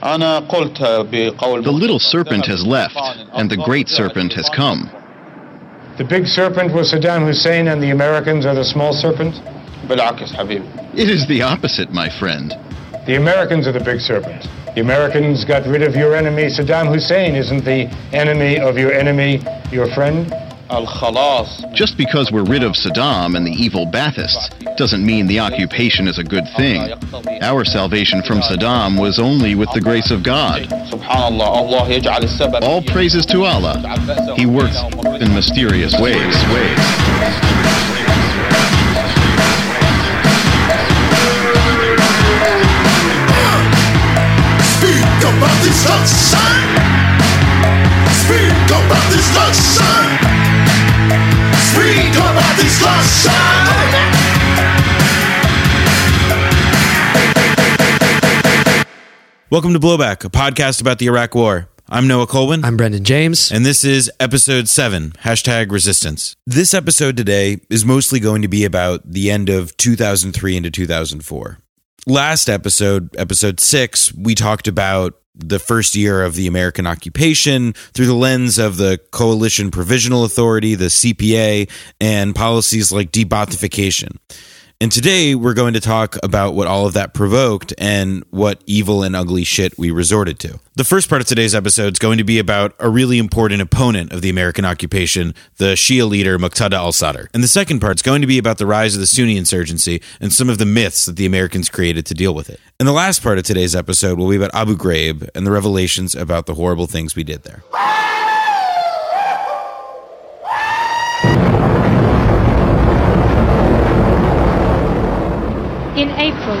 The little serpent has left, and the great serpent has come. The big serpent was Saddam Hussein, and the Americans are the small serpent? Belakis have been. It is the opposite, my friend. The Americans are the big serpent. The Americans got rid of your enemy. Saddam Hussein isn't the enemy of your enemy, your friend. Just because we're rid of Saddam and the evil Baathists doesn't mean the occupation is a good thing. Our salvation from Saddam was only with the grace of God. All praises to Allah. He works in mysterious ways. ways. Speak about destruction. Speak about destruction. Speak about destruction. Welcome to Blowback, a podcast about the Iraq War. I'm Noah Kulwin. I'm Brendan James. And this is episode seven, hashtag resistance. This episode today is mostly going to be about the end of 2003 into 2004. Last episode, episode six, we talked about the first year of the American occupation through the lens of the Coalition Provisional Authority, the CPA, and policies like de-Baathification. And today we're going to talk about what all of that provoked and what evil and ugly shit we resorted to. The first part of today's episode is going to be about a really important opponent of the American occupation, the Shia leader Muqtada al Sadr. And the second part is going to be about the rise of the Sunni insurgency and some of the myths that the Americans created to deal with it. And the last part of today's episode will be about Abu Ghraib and the revelations about the horrible things we did there.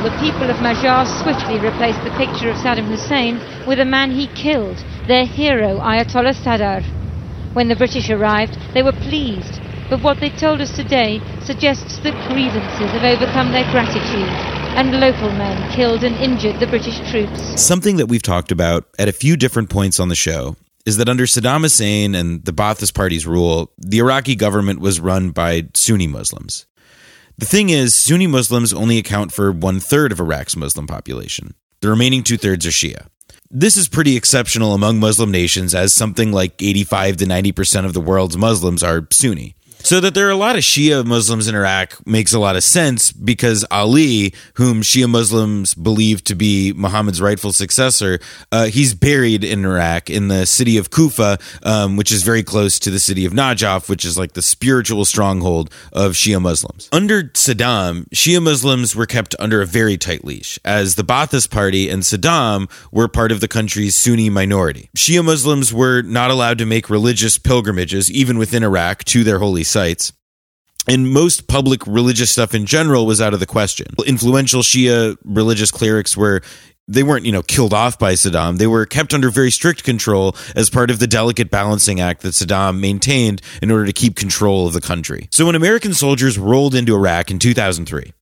The people of Majar swiftly replaced the picture of Saddam Hussein with a man he killed, their hero Ayatollah Sadr. When the British arrived, they were pleased, but what they told us today suggests that grievances have overcome their gratitude, and local men killed and injured the British troops. Something that we've talked about at a few different points on the show is that under Saddam Hussein and the Ba'athist Party's rule, the Iraqi government was run by Sunni Muslims. The thing is, Sunni Muslims only account for one third of Iraq's Muslim population. The remaining two thirds are Shia. This is pretty exceptional among Muslim nations, as something like 85 to 90% of the world's Muslims are Sunni. So that there are a lot of Shia Muslims in Iraq makes a lot of sense because Ali, whom Shia Muslims believe to be Muhammad's rightful successor, uh, he's buried in Iraq in the city of Kufa, um, which is very close to the city of Najaf, which is like the spiritual stronghold of Shia Muslims. Under Saddam, Shia Muslims were kept under a very tight leash, as the Ba'athist Party and Saddam were part of the country's Sunni minority. Shia Muslims were not allowed to make religious pilgrimages, even within Iraq, to their holy sites. And most public religious stuff in general was out of the question. Influential Shia religious clerics were they weren't, you know, killed off by Saddam. They were kept under very strict control as part of the delicate balancing act that Saddam maintained in order to keep control of the country. So when American soldiers rolled into Iraq in 2003,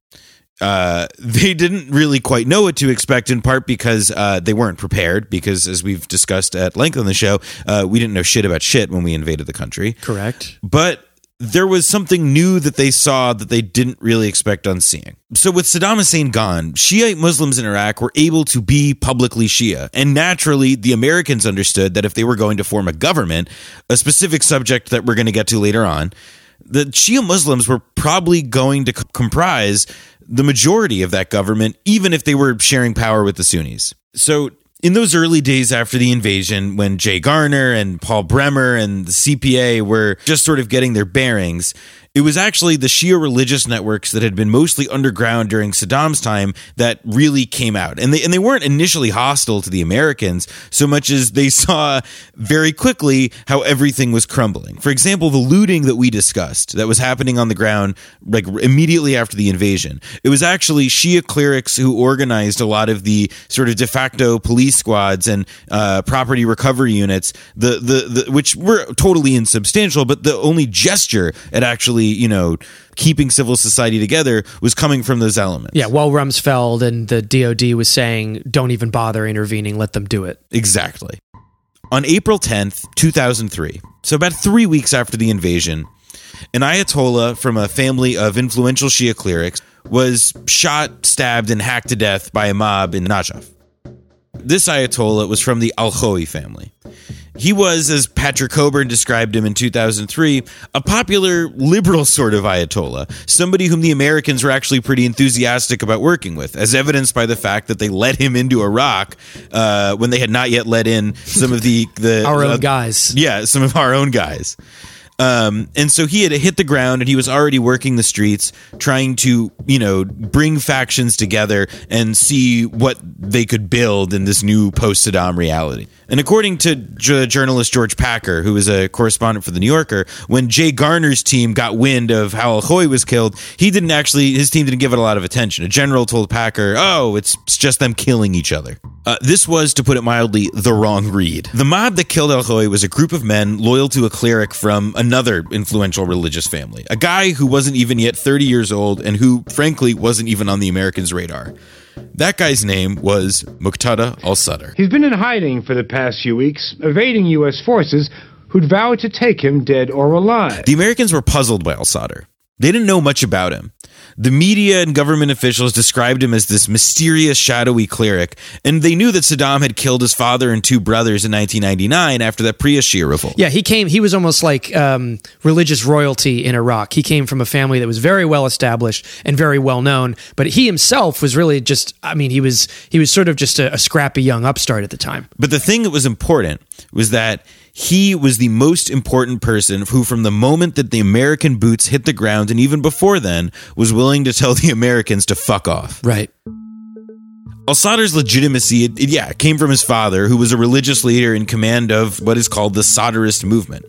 uh, they didn't really quite know what to expect, in part because uh, they weren't prepared. Because, as we've discussed at length on the show, uh, we didn't know shit about shit when we invaded the country. Correct. But there was something new that they saw that they didn't really expect on seeing. So, with Saddam Hussein gone, Shiite Muslims in Iraq were able to be publicly Shia. And naturally, the Americans understood that if they were going to form a government, a specific subject that we're going to get to later on, the Shia Muslims were probably going to c- comprise the majority of that government, even if they were sharing power with the Sunnis. So, in those early days after the invasion, when Jay Garner and Paul Bremer and the CPA were just sort of getting their bearings, it was actually the Shia religious networks that had been mostly underground during Saddam's time that really came out. And they and they weren't initially hostile to the Americans so much as they saw very quickly how everything was crumbling. For example, the looting that we discussed that was happening on the ground like immediately after the invasion. It was actually Shia clerics who organized a lot of the sort of de facto police squads and uh, property recovery units, the, the the which were totally insubstantial, but the only gesture at actually you know keeping civil society together was coming from those elements. Yeah, while Rumsfeld and the DoD was saying, "Don't even bother intervening, let them do it." Exactly. On April 10th, 2003, so about three weeks after the invasion, an Ayatollah from a family of influential Shia clerics was shot, stabbed, and hacked to death by a mob in Najaf. this Ayatollah was from the Al Khoei family. He was, as Patrick Cockburn described him in 2003, a popular liberal sort of Ayatollah, somebody whom the Americans were actually pretty enthusiastic about working with, as evidenced by the fact that they let him into Iraq uh, when they had not yet let in some of the the Our own uh, guys. yeah, some of our own guys. Um, and so he had hit the ground and he was already working the streets, trying to, you know, bring factions together and see what they could build in this new post Saddam reality. And according to j- journalist George Packer, who was a correspondent for The New Yorker, when Jay Garner's team got wind of how Al Khoei was killed, he didn't actually, his team didn't give it a lot of attention. A general told Packer, oh, it's, it's just them killing each other. Uh, this was, to put it mildly, the wrong read. The mob that killed Al Khoei was a group of men loyal to a cleric from another influential religious family, a guy who wasn't even yet 30 years old and who, frankly, wasn't even on the Americans' radar. That guy's name was Muqtada al Sadr. He's been in hiding for the past few weeks, evading U.S. forces who'd vowed to take him dead or alive. The Americans were puzzled by al Sadr. They didn't know much about him. The media and government officials described him as this mysterious, shadowy cleric, and they knew that Saddam had killed his father and two brothers in 1999 after that Priya Shia revolt. Yeah, he came. He was almost like um, religious royalty in Iraq. He came from a family that was very well established and very well known. But he himself was really just. I mean, he was he was sort of just a, a scrappy young upstart at the time. But the thing that was important was that he was the most important person who, from the moment that the American boots hit the ground and even before then, was willing to tell the Americans to fuck off. Right. Al Sadr's legitimacy, it, it- yeah, came from his father, who was a religious leader in command of what is called the Sadrist movement.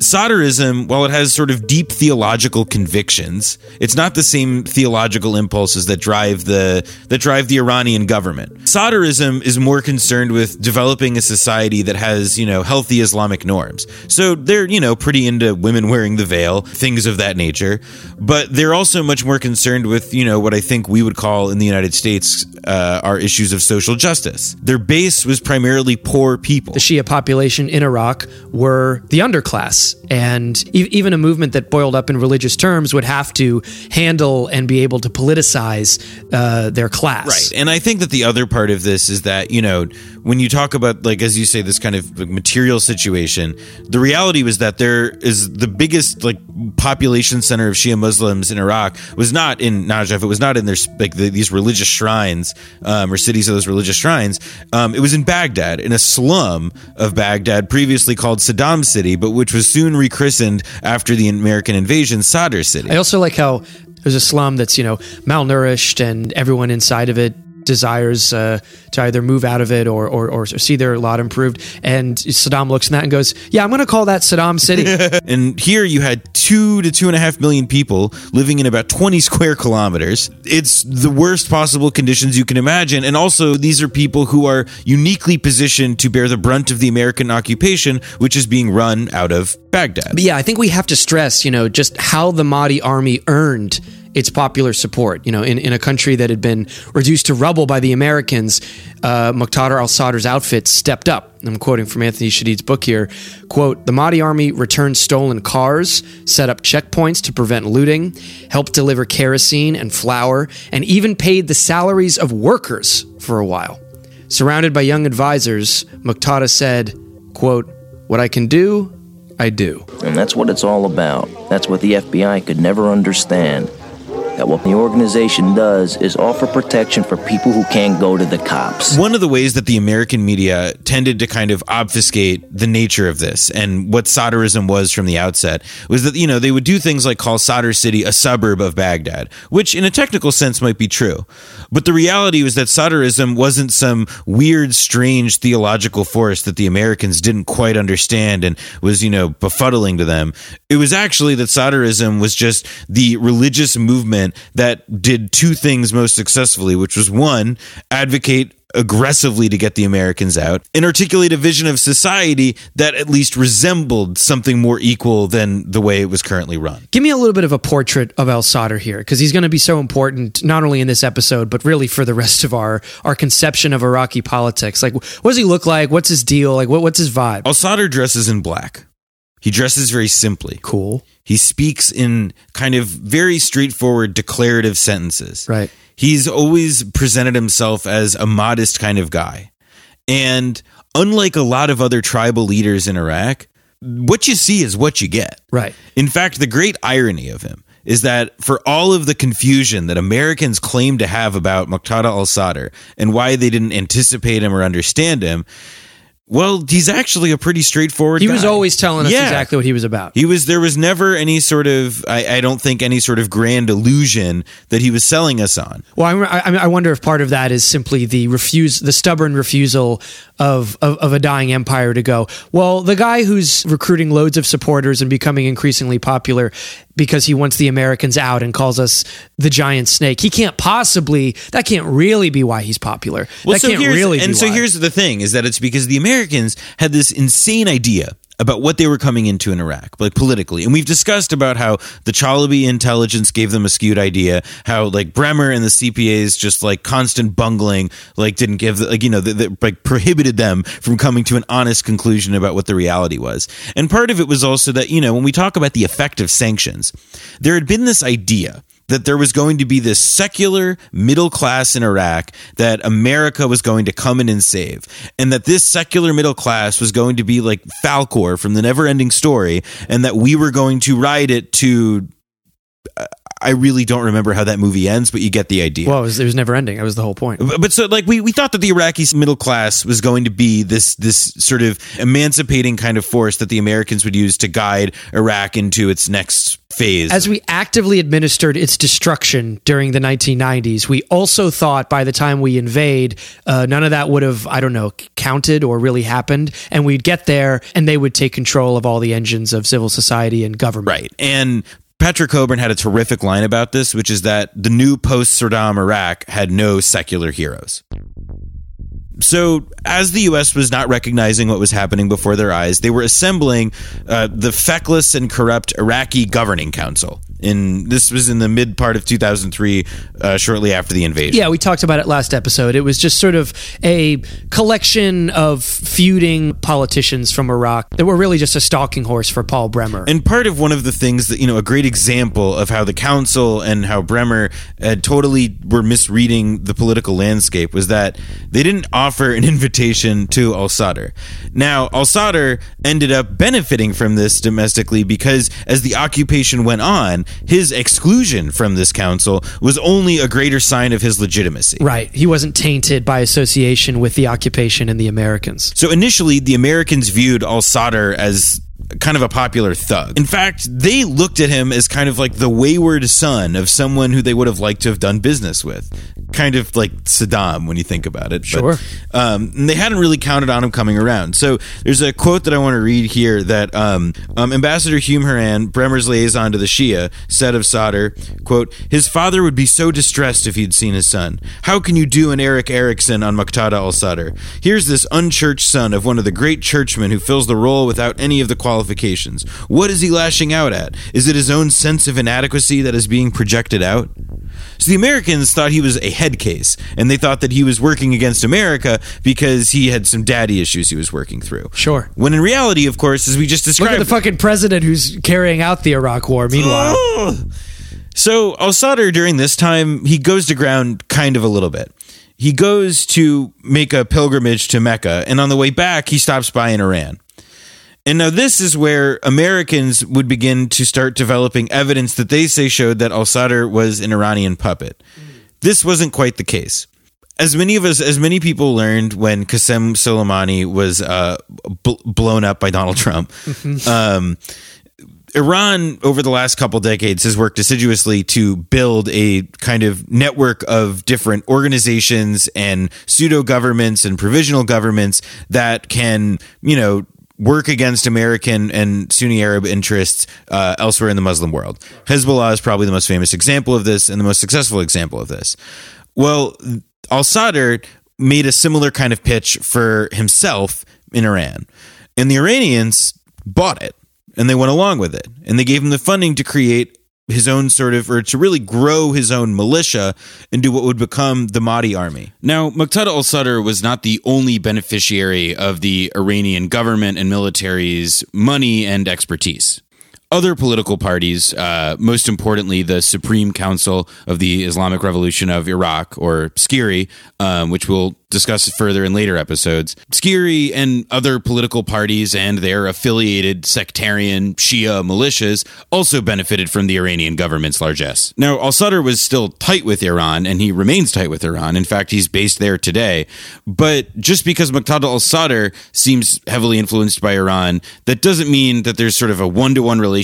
Sadrism, while it has sort of deep theological convictions, it's not the same theological impulses that drive the that drive the Iranian government. Sadrism is more concerned with developing a society that has, you know, healthy Islamic norms. So they're, you know, pretty into women wearing the veil, things of that nature. But they're also much more concerned with, you know, what I think we would call in the United States uh, are issues of social justice. Their base was primarily poor people. The Shia population in Iraq were the underclass, and e- even a movement that boiled up in religious terms would have to handle and be able to politicize uh, their class. Right. And I think that the other part of this is that, you know, when you talk about, like, as you say, this kind of material situation, the reality was that there is the biggest, like, population center of Shia Muslims in Iraq was not in Najaf. It was not in their, like, the, these religious shrines um, or cities of those religious shrines. Um, it was in Baghdad, in a slum of Baghdad, previously called Saddam City, but which was soon rechristened after the American invasion, Sadr City. I also like how there's a slum that's you know malnourished and everyone inside of it desires uh, to either move out of it or, or or see their lot improved. And Saddam looks at that and goes, "Yeah, I'm going to call that Saddam City." And here you had two to two and a half million people living in about 20 square kilometers. It's the worst possible conditions you can imagine. And also, these are people who are uniquely positioned to bear the brunt of the American occupation, which is being run out of Baghdad. But yeah, I think we have to stress, you know, just how the Mahdi army earned its popular support. You know, in, in a country that had been reduced to rubble by the Americans, uh, al-Sadr's outfit stepped up. I'm quoting from Anthony Shadid's book here. Quote, the Mahdi army returned stolen cars, set up checkpoints to prevent looting, helped deliver kerosene and flour, and even paid the salaries of workers for a while. Surrounded by young advisors, Muqtada said, quote, what I can do, I do. And that's what it's all about. That's what the FBI could never understand. That what the organization does is offer protection for people who can't go to the cops. One of the ways that the American media tended to kind of obfuscate the nature of this and what Sadrism was from the outset was that, you know, they would do things like call Sadr City a suburb of Baghdad, which in a technical sense might be true. But the reality was that Sadrism wasn't some weird, strange theological force that the Americans didn't quite understand and was, you know, befuddling to them. It was actually that Sadrism was just the religious movement that did two things most successfully, which was one, advocate aggressively to get the Americans out and articulate a vision of society that at least resembled something more equal than the way it was currently run. Give me a little bit of a portrait of El Sadr here, because he's going to be so important not only in this episode, but really for the rest of our our conception of Iraqi politics. Like, what does he look like? What's his deal? Like, what, what's his vibe? Al Sadr dresses in black. He dresses very simply. Cool. He speaks in kind of very straightforward declarative sentences. Right. He's always presented himself as a modest kind of guy. And unlike a lot of other tribal leaders in Iraq, what you see is what you get. Right. In fact, the great irony of him is that for all of the confusion that Americans claim to have about Muqtada al Sadr and why they didn't anticipate him or understand him, well, he's actually a pretty straightforward He was always telling us Yeah. exactly what he was about. He was there was never any sort of I, I don't think any sort of grand illusion that he was selling us on. Well, I, I, I wonder if part of that is simply the refuse, the stubborn refusal of, of of a dying empire to go. Well, the guy who's recruiting loads of supporters and becoming increasingly popular because he wants the Americans out and calls us the giant snake. He can't possibly. That can't really be why he's popular. that can't here's, really. and so why. here's the thing: is that it's because the Americans had this insane idea about what they were coming into in Iraq, like politically. And we've discussed about how the Chalabi intelligence gave them a skewed idea, how like Bremer and the CPA's just like constant bungling, like didn't give, like, you know, the, the, like prohibited them from coming to an honest conclusion about what the reality was. And part of it was also that, you know, when we talk about the effect of sanctions, there had been this idea that there was going to be this secular middle class in Iraq that America was going to come in and save. And that this secular middle class was going to be like Falcor from the never ending story, and that we were going to ride it to. Uh, I really don't remember how that movie ends, but you get the idea. well, it was, it was never ending. That was the whole point. But- But so, like, we, we thought that the Iraqi middle class was going to be this this sort of emancipating kind of force that the Americans would use to guide Iraq into its next phase. As we actively administered its destruction during the 1990s, we also thought by the time we invade, uh, none of that would have, I don't know, counted or really happened. And we'd get there and they would take control of all the engines of civil society and government. Right. And Patrick Cockburn had a terrific line about this, which is that the new post Saddam Iraq had no secular heroes. So, as the U.S. was not recognizing what was happening before their eyes, they were assembling uh, the feckless and corrupt Iraqi Governing Council. In this was in the mid part of 2003, uh, shortly after the invasion. Yeah, we talked about it last episode. It was just sort of a collection of feuding politicians from Iraq that were really just a stalking horse for Paul Bremer. And part of one of the things that, you know, a great example of how the council and how Bremer had totally were misreading the political landscape was that they didn't offer an invitation to Al Sadr. Now, Al Sadr ended up benefiting from this domestically because as the occupation went on, his exclusion from this council was only a greater sign of his legitimacy. right. He wasn't tainted by association with the occupation and the Americans. So initially, the Americans viewed Al Sadr as kind of a popular thug. In fact, they looked at him as kind of like the wayward son of someone who they would have liked to have done business with. Kind of like Saddam when you think about it. But, Sure. um, and they hadn't really counted on him coming around. So there's a quote that I want to read here that um, um, Ambassador Hume Horan, Bremer's liaison to the Shia, said of Sadr, quote, his father would be so distressed if he'd seen his son. How can you do an Erik Erikson on Muqtada al-Sadr? Here's this unchurched son of one of the great churchmen who fills the role without any of the qualifications. What is he lashing out at? Is it his own sense of inadequacy that is being projected out? So the Americans thought he was a head case, and they thought that he was working against America because he had some daddy issues he was working through. Sure. When in reality, of course, as we just described, Look at the fucking president who's carrying out the Iraq War. Meanwhile, So Al Sadr during this time, he goes to ground kind of a little bit. He goes to make a pilgrimage to Mecca, and on the way back, he stops by in Iran. And now this is where Americans would begin to start developing evidence that they say showed that Al Sadr was an Iranian puppet. This wasn't quite the case. As many of us, as many people learned when Qasem Soleimani was uh, bl- blown up by Donald Trump, um, Iran, over the last couple decades, has worked assiduously to build a kind of network of different organizations and pseudo governments and provisional governments that can, you know, work against American and Sunni Arab interests uh, elsewhere in the Muslim world. Hezbollah is probably the most famous example of this and the most successful example of this. Well, Al Sadr made a similar kind of pitch for himself in Iran, and the Iranians bought it and they went along with it and they gave him the funding to create his own sort of or to really grow his own militia into what would become the Mahdi army. Now, Muqtada al-Sadr was not the only beneficiary of the Iranian government and military's money and expertise. Other political parties, uh, most importantly, the Supreme Council of the Islamic Revolution of Iraq, or SCIRI, um, which we'll discuss further in later episodes. SCIRI and other political parties and their affiliated sectarian Shia militias also benefited from the Iranian government's largesse. Now, al Sadr was still tight with Iran, and he remains tight with Iran. In fact, he's based there today. But just because Muqtada al Sadr seems heavily influenced by Iran, that doesn't mean that there's sort of a one to one relationship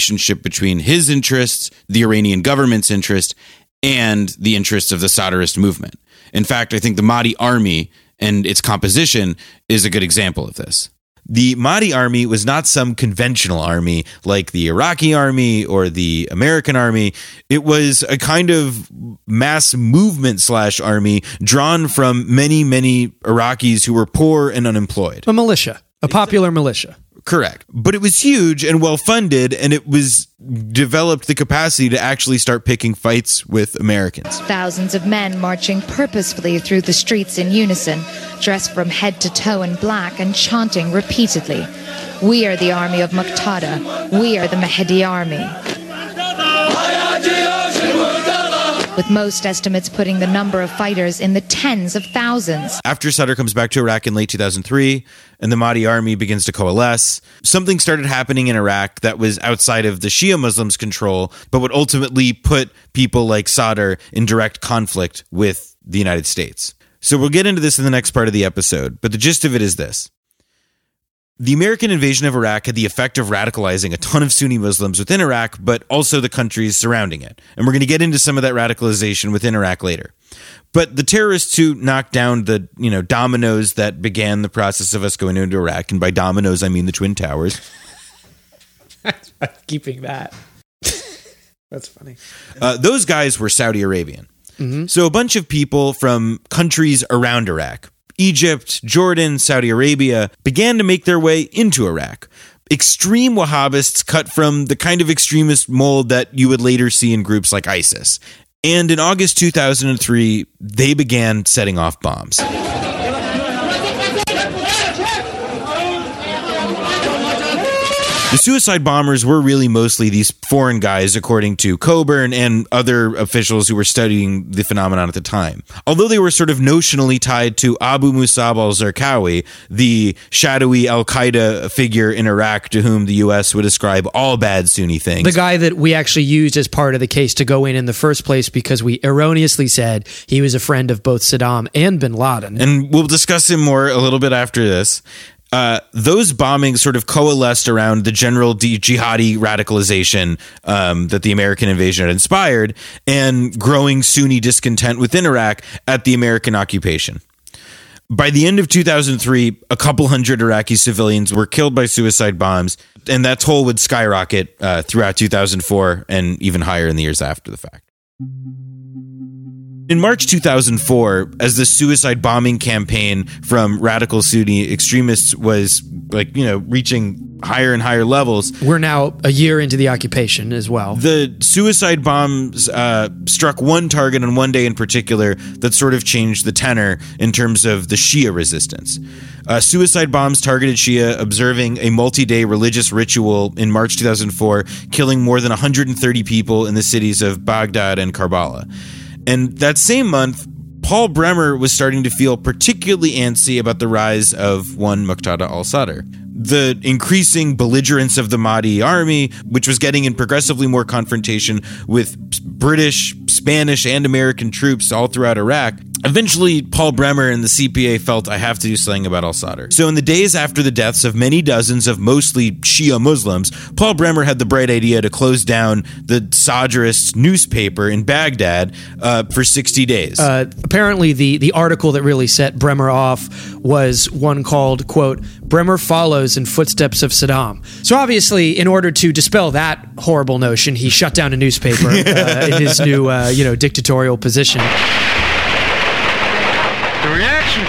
between his interests, the Iranian government's interest, and the interests of the Sadrist movement. In fact, I think the Mahdi army and its composition is a good example of this. The Mahdi army was not some conventional army like the Iraqi army or the American army. It was a kind of mass movement slash army drawn from many, many Iraqis who were poor and unemployed. A militia, a popular militia. Correct. But it was huge and well funded, and it was developed the capacity to actually start picking fights with Americans. Thousands of men marching purposefully through the streets in unison, dressed from head to toe in black and chanting repeatedly, We are the army of Muqtada. We are the Mahdi army. With most estimates putting the number of fighters in the tens of thousands. After Sadr comes back to Iraq in late 2003 and the Mahdi army begins to coalesce, something started happening in Iraq that was outside of the Shia Muslims' control, but would ultimately put people like Sadr in direct conflict with the United States. So we'll get into this in the next part of the episode, but the gist of it is this. The American invasion of Iraq had the effect of radicalizing a ton of Sunni Muslims within Iraq, but also the countries surrounding it. And we're going to get into some of that radicalization within Iraq later. But the terrorists who knocked down the, you know, dominoes that began the process of us going into Iraq, and by dominoes I mean the Twin Towers. Keeping that. That's funny. Uh, those guys were Saudi Arabian. So a bunch of people from countries around Iraq, Egypt, Jordan, Saudi Arabia, began to make their way into Iraq. Extreme Wahhabists cut from the kind of extremist mold that you would later see in groups like ISIS. And in August 2003, they began setting off bombs. The suicide bombers were really mostly these foreign guys, according to Cockburn and other officials who were studying the phenomenon at the time. Although they were sort of notionally tied to Abu Musab al Zarqawi, the shadowy Al Qaeda figure in Iraq to whom the U.S. would ascribe all bad Sunni things. The guy that we actually used as part of the case to go in in the first place because we erroneously said he was a friend of both Saddam and bin Laden. and we'll discuss him more a little bit after this. Uh, those bombings sort of coalesced around the general de- jihadi radicalization um, that the American invasion had inspired and growing Sunni discontent within Iraq at the American occupation. By the end of 2003, a couple hundred Iraqi civilians were killed by suicide bombs, and that toll would skyrocket uh, throughout 2004 and even higher in the years after the fact. In March 2004, as the suicide bombing campaign from radical Sunni extremists was like, you know, reaching higher and higher levels, We're now a year into the occupation as well. the suicide bombs uh, struck one target on one day in particular that sort of changed the tenor in terms of the Shia resistance. Uh, suicide bombs targeted Shia observing a multi day religious ritual in March 2004, killing more than 130 people in the cities of Baghdad and Karbala. And that same month, Paul Bremer was starting to feel particularly antsy about the rise of one Muqtada al Sadr. The increasing belligerence of the Mahdi army, which was getting in progressively more confrontation with British, Spanish, and American troops all throughout Iraq, Eventually, Paul Bremer and the CPA felt I have to do something about al Sadr. So, in the days after the deaths of many dozens of mostly Shia Muslims, Paul Bremer had the bright idea to close down the Sadrist newspaper in Baghdad uh, for 60 days. Uh, apparently, the, the article that really set Bremer off was one called, quote, Bremer follows in footsteps of Saddam. So, obviously, in order to dispel that horrible notion, he shut down a newspaper uh, in his new, uh, you know, dictatorial position.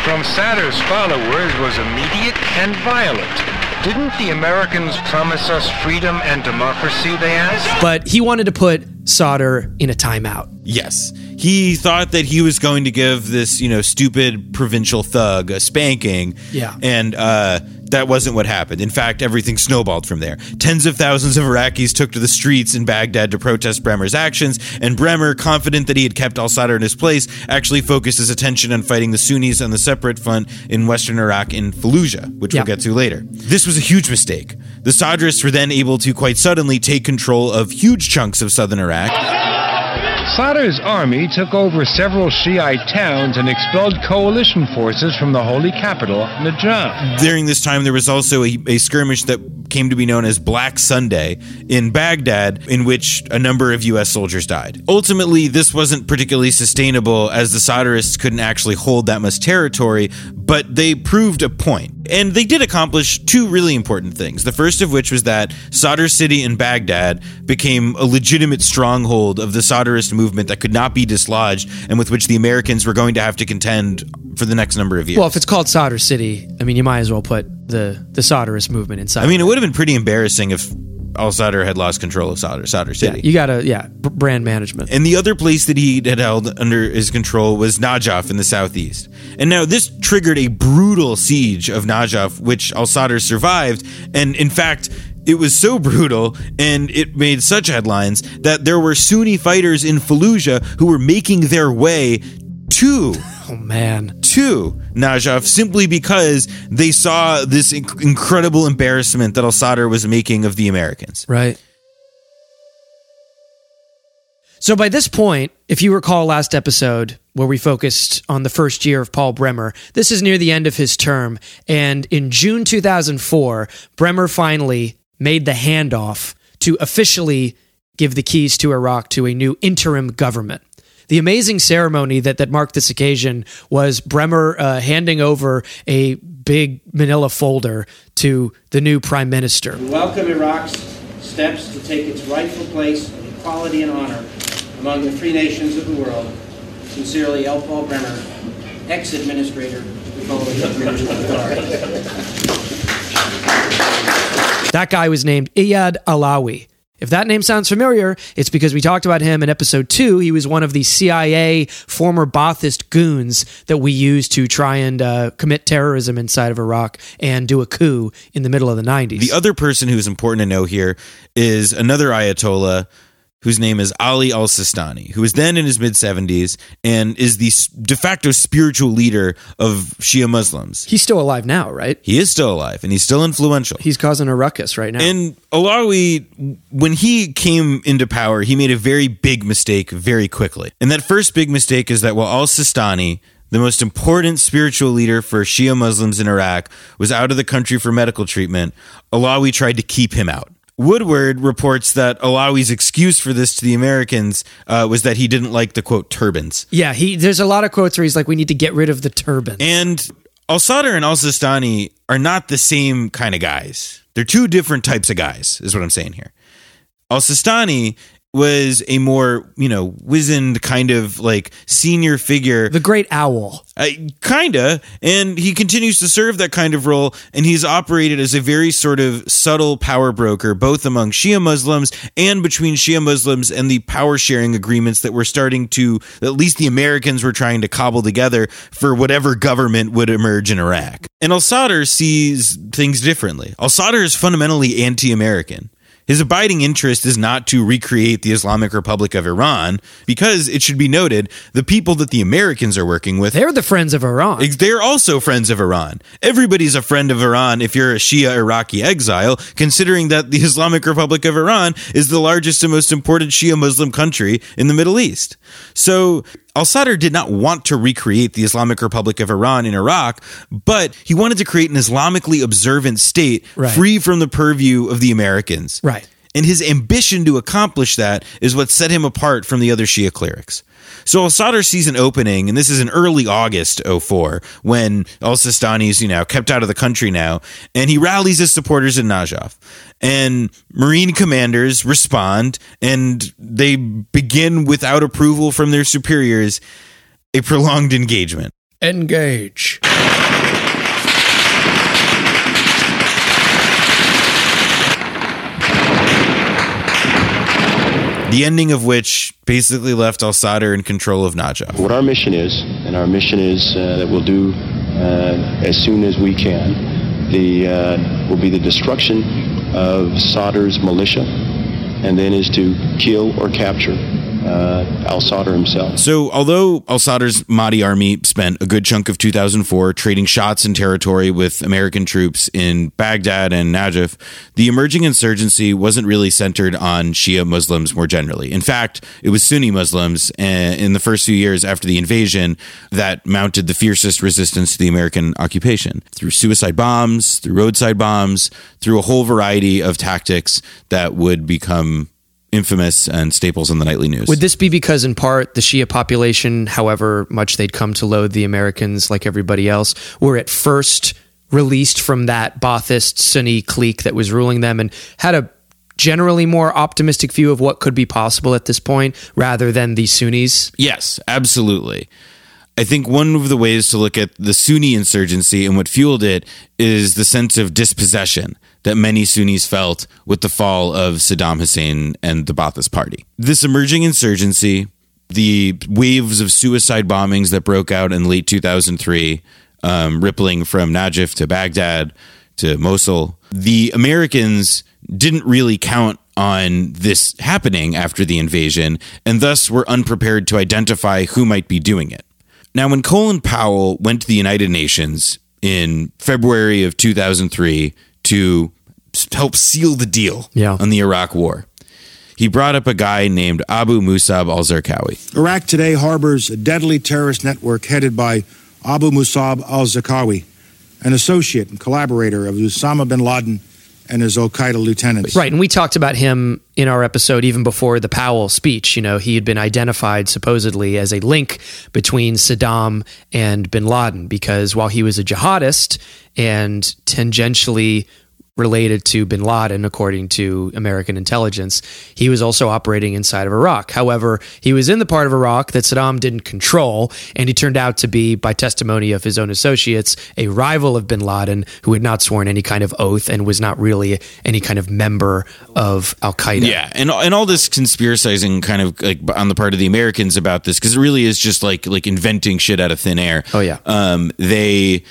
The reaction from Sadr's followers was immediate and violent. Didn't the Americans promise us freedom and democracy, they asked? But he wanted to put Sadr in a timeout. Yes. He thought that he was going to give this, you know, stupid provincial thug a spanking Yeah. and uh, that wasn't what happened. In fact, everything snowballed from there. Tens of thousands of Iraqis took to the streets in Baghdad to protest Bremer's actions, and Bremer, confident that he had kept al Sadr in his place, actually focused his attention on fighting the Sunnis on the separate front in western Iraq in Fallujah, which Yeah. we'll get to later. This was a huge mistake. The Sadrists were then able to quite suddenly take control of huge chunks of southern Iraq. Sadr's army took over several Shiite towns and expelled coalition forces from the holy capital, Najaf. During this time, there was also a, a skirmish that came to be known as Black Sunday in Baghdad, in which a number of U.S. soldiers died. Ultimately, this wasn't particularly sustainable as the Sadrists couldn't actually hold that much territory, but they proved a point. And they did accomplish two really important things. The first of which was that Sadr City in Baghdad became a legitimate stronghold of the Sadrist movement that could not be dislodged and with which the Americans were going to have to contend for the next number of years. Well, if it's called Solder City, I mean, you might as well put the the Solderist movement inside. I mean, it would have been pretty embarrassing if Al Sadr had lost control of Sadr, Sadr yeah, City. you got to yeah, b- brand management. and the other place that he had held under his control was Najaf in the southeast. And now this triggered a brutal siege of Najaf, which Al Sadr survived. And in fact, it was so brutal and it made such headlines that there were Sunni fighters in Fallujah who were making their way to oh man, to Najaf simply because they saw this inc- incredible embarrassment that Al Sadr was making of the Americans. right. So by this point, if you recall last episode where we focused on the first year of Paul Bremer, this is near the end of his term. And in June 2004, Bremer finally made the handoff to officially give the keys to Iraq to a new interim government. The amazing ceremony that, that marked this occasion was Bremer uh, handing over a big manila folder to the new prime minister. welcome Iraq's steps to take its rightful place of equality and honor among the free nations of the world. Sincerely, L. Paul Bremer, ex-administrator of the Coalition of Authority. That guy was named Iyad Allawi. If that name sounds familiar, it's because we talked about him in episode two. He was one of the CIA former Baathist goons that we used to try and uh, commit terrorism inside of Iraq and do a coup in the middle of the 90s. The other person who's important to know here is another Ayatollah whose name is Ali al Sistani, who is then in his mid 70s and is the de facto spiritual leader of Shia Muslims. He's still alive now, right? He is still alive and he's still influential. He's causing a ruckus right now. And Allawi, when he came into power, he made a very big mistake very quickly. And that first big mistake is that while al Sistani, the most important spiritual leader for Shia Muslims in Iraq, was out of the country for medical treatment, Allawi tried to keep him out. Woodward reports that Allawi's excuse for this to the Americans uh, was that he didn't like the quote turbans. yeah, he there's a lot of quotes where he's like, we need to get rid of the turban. And Al Sadr and Al Sistani are not the same kind of guys. They're two different types of guys, is what I'm saying here. Al Sistani was a more, you know, wizened kind of like senior figure. the great owl. Uh, kinda. And he continues to serve that kind of role. And he's operated as a very sort of subtle power broker, both among Shia Muslims and between Shia Muslims and the power sharing agreements that were starting to, at least the Americans were trying to cobble together for whatever government would emerge in Iraq. And al Sadr sees things differently. Al Sadr is fundamentally anti American. His abiding interest is not to recreate the Islamic Republic of Iran, because it should be noted the people that the Americans are working with They're the friends of Iran. They're also friends of Iran. Everybody's a friend of Iran if you're a Shia Iraqi exile, considering that the Islamic Republic of Iran is the largest and most important Shia Muslim country in the Middle East. So Al Sadr did not want to recreate the Islamic Republic of Iran in Iraq, but he wanted to create an Islamically observant state Right. free from the purview of the Americans. Right. And his ambition to accomplish that is what set him apart from the other Shia clerics. So Al Sadr sees an opening, and this is in early August 04, when Al Sistani's, you know, kept out of the country now, and he rallies his supporters in Najaf. And Marine commanders respond, and they begin without approval from their superiors a prolonged engagement. Engage. The ending of which basically left Al Sadr in control of Najaf. what our mission is, and our mission is uh, that we'll do uh, as soon as we can, the uh, will be the destruction of Sadr's militia, and then is to kill or capture uh, Al Sadr himself. So, although Al Sadr's Mahdi army spent a good chunk of 2004 trading shots and territory with American troops in Baghdad and Najaf, the emerging insurgency wasn't really centered on Shia Muslims more generally. In fact, it was Sunni Muslims uh, in the first few years after the invasion that mounted the fiercest resistance to the American occupation through suicide bombs, through roadside bombs, through a whole variety of tactics that would become infamous and staples in the nightly news. Would this be because, in part, the Shia population, however much they'd come to loathe the Americans like everybody else, were at first released from that Baathist Sunni clique that was ruling them and had a generally more optimistic view of what could be possible at this point rather than the Sunnis? Yes, absolutely. I think one of the ways to look at the Sunni insurgency and what fueled it is the sense of dispossession that many Sunnis felt with the fall of Saddam Hussein and the Ba'athist Party. This emerging insurgency, the waves of suicide bombings that broke out in late 2003, um, rippling from Najaf to Baghdad to Mosul, the Americans didn't really count on this happening after the invasion and thus were unprepared to identify who might be doing it. Now, when Colin Powell went to the United Nations in February of 2003 to help seal the deal Yeah. on the Iraq War, he brought up a guy named Abu Musab al Zarqawi. Iraq today harbors a deadly terrorist network headed by Abu Musab al Zarqawi, an associate and collaborator of Osama bin Laden and his Al Qaeda lieutenants. Right, and we talked about him in our episode even before the Powell speech. You know, he had been identified supposedly as a link between Saddam and bin Laden because while he was a jihadist and tangentially related to bin Laden, according to American intelligence, he was also operating inside of Iraq. However, he was in the part of Iraq that Saddam didn't control, and he turned out to be, by testimony of his own associates, a rival of bin Laden who had not sworn any kind of oath and was not really any kind of member of Al Qaeda. Yeah, and and all this conspiracizing kind of like on the part of the Americans about this because it really is just like like inventing shit out of thin air. Oh yeah. Um, they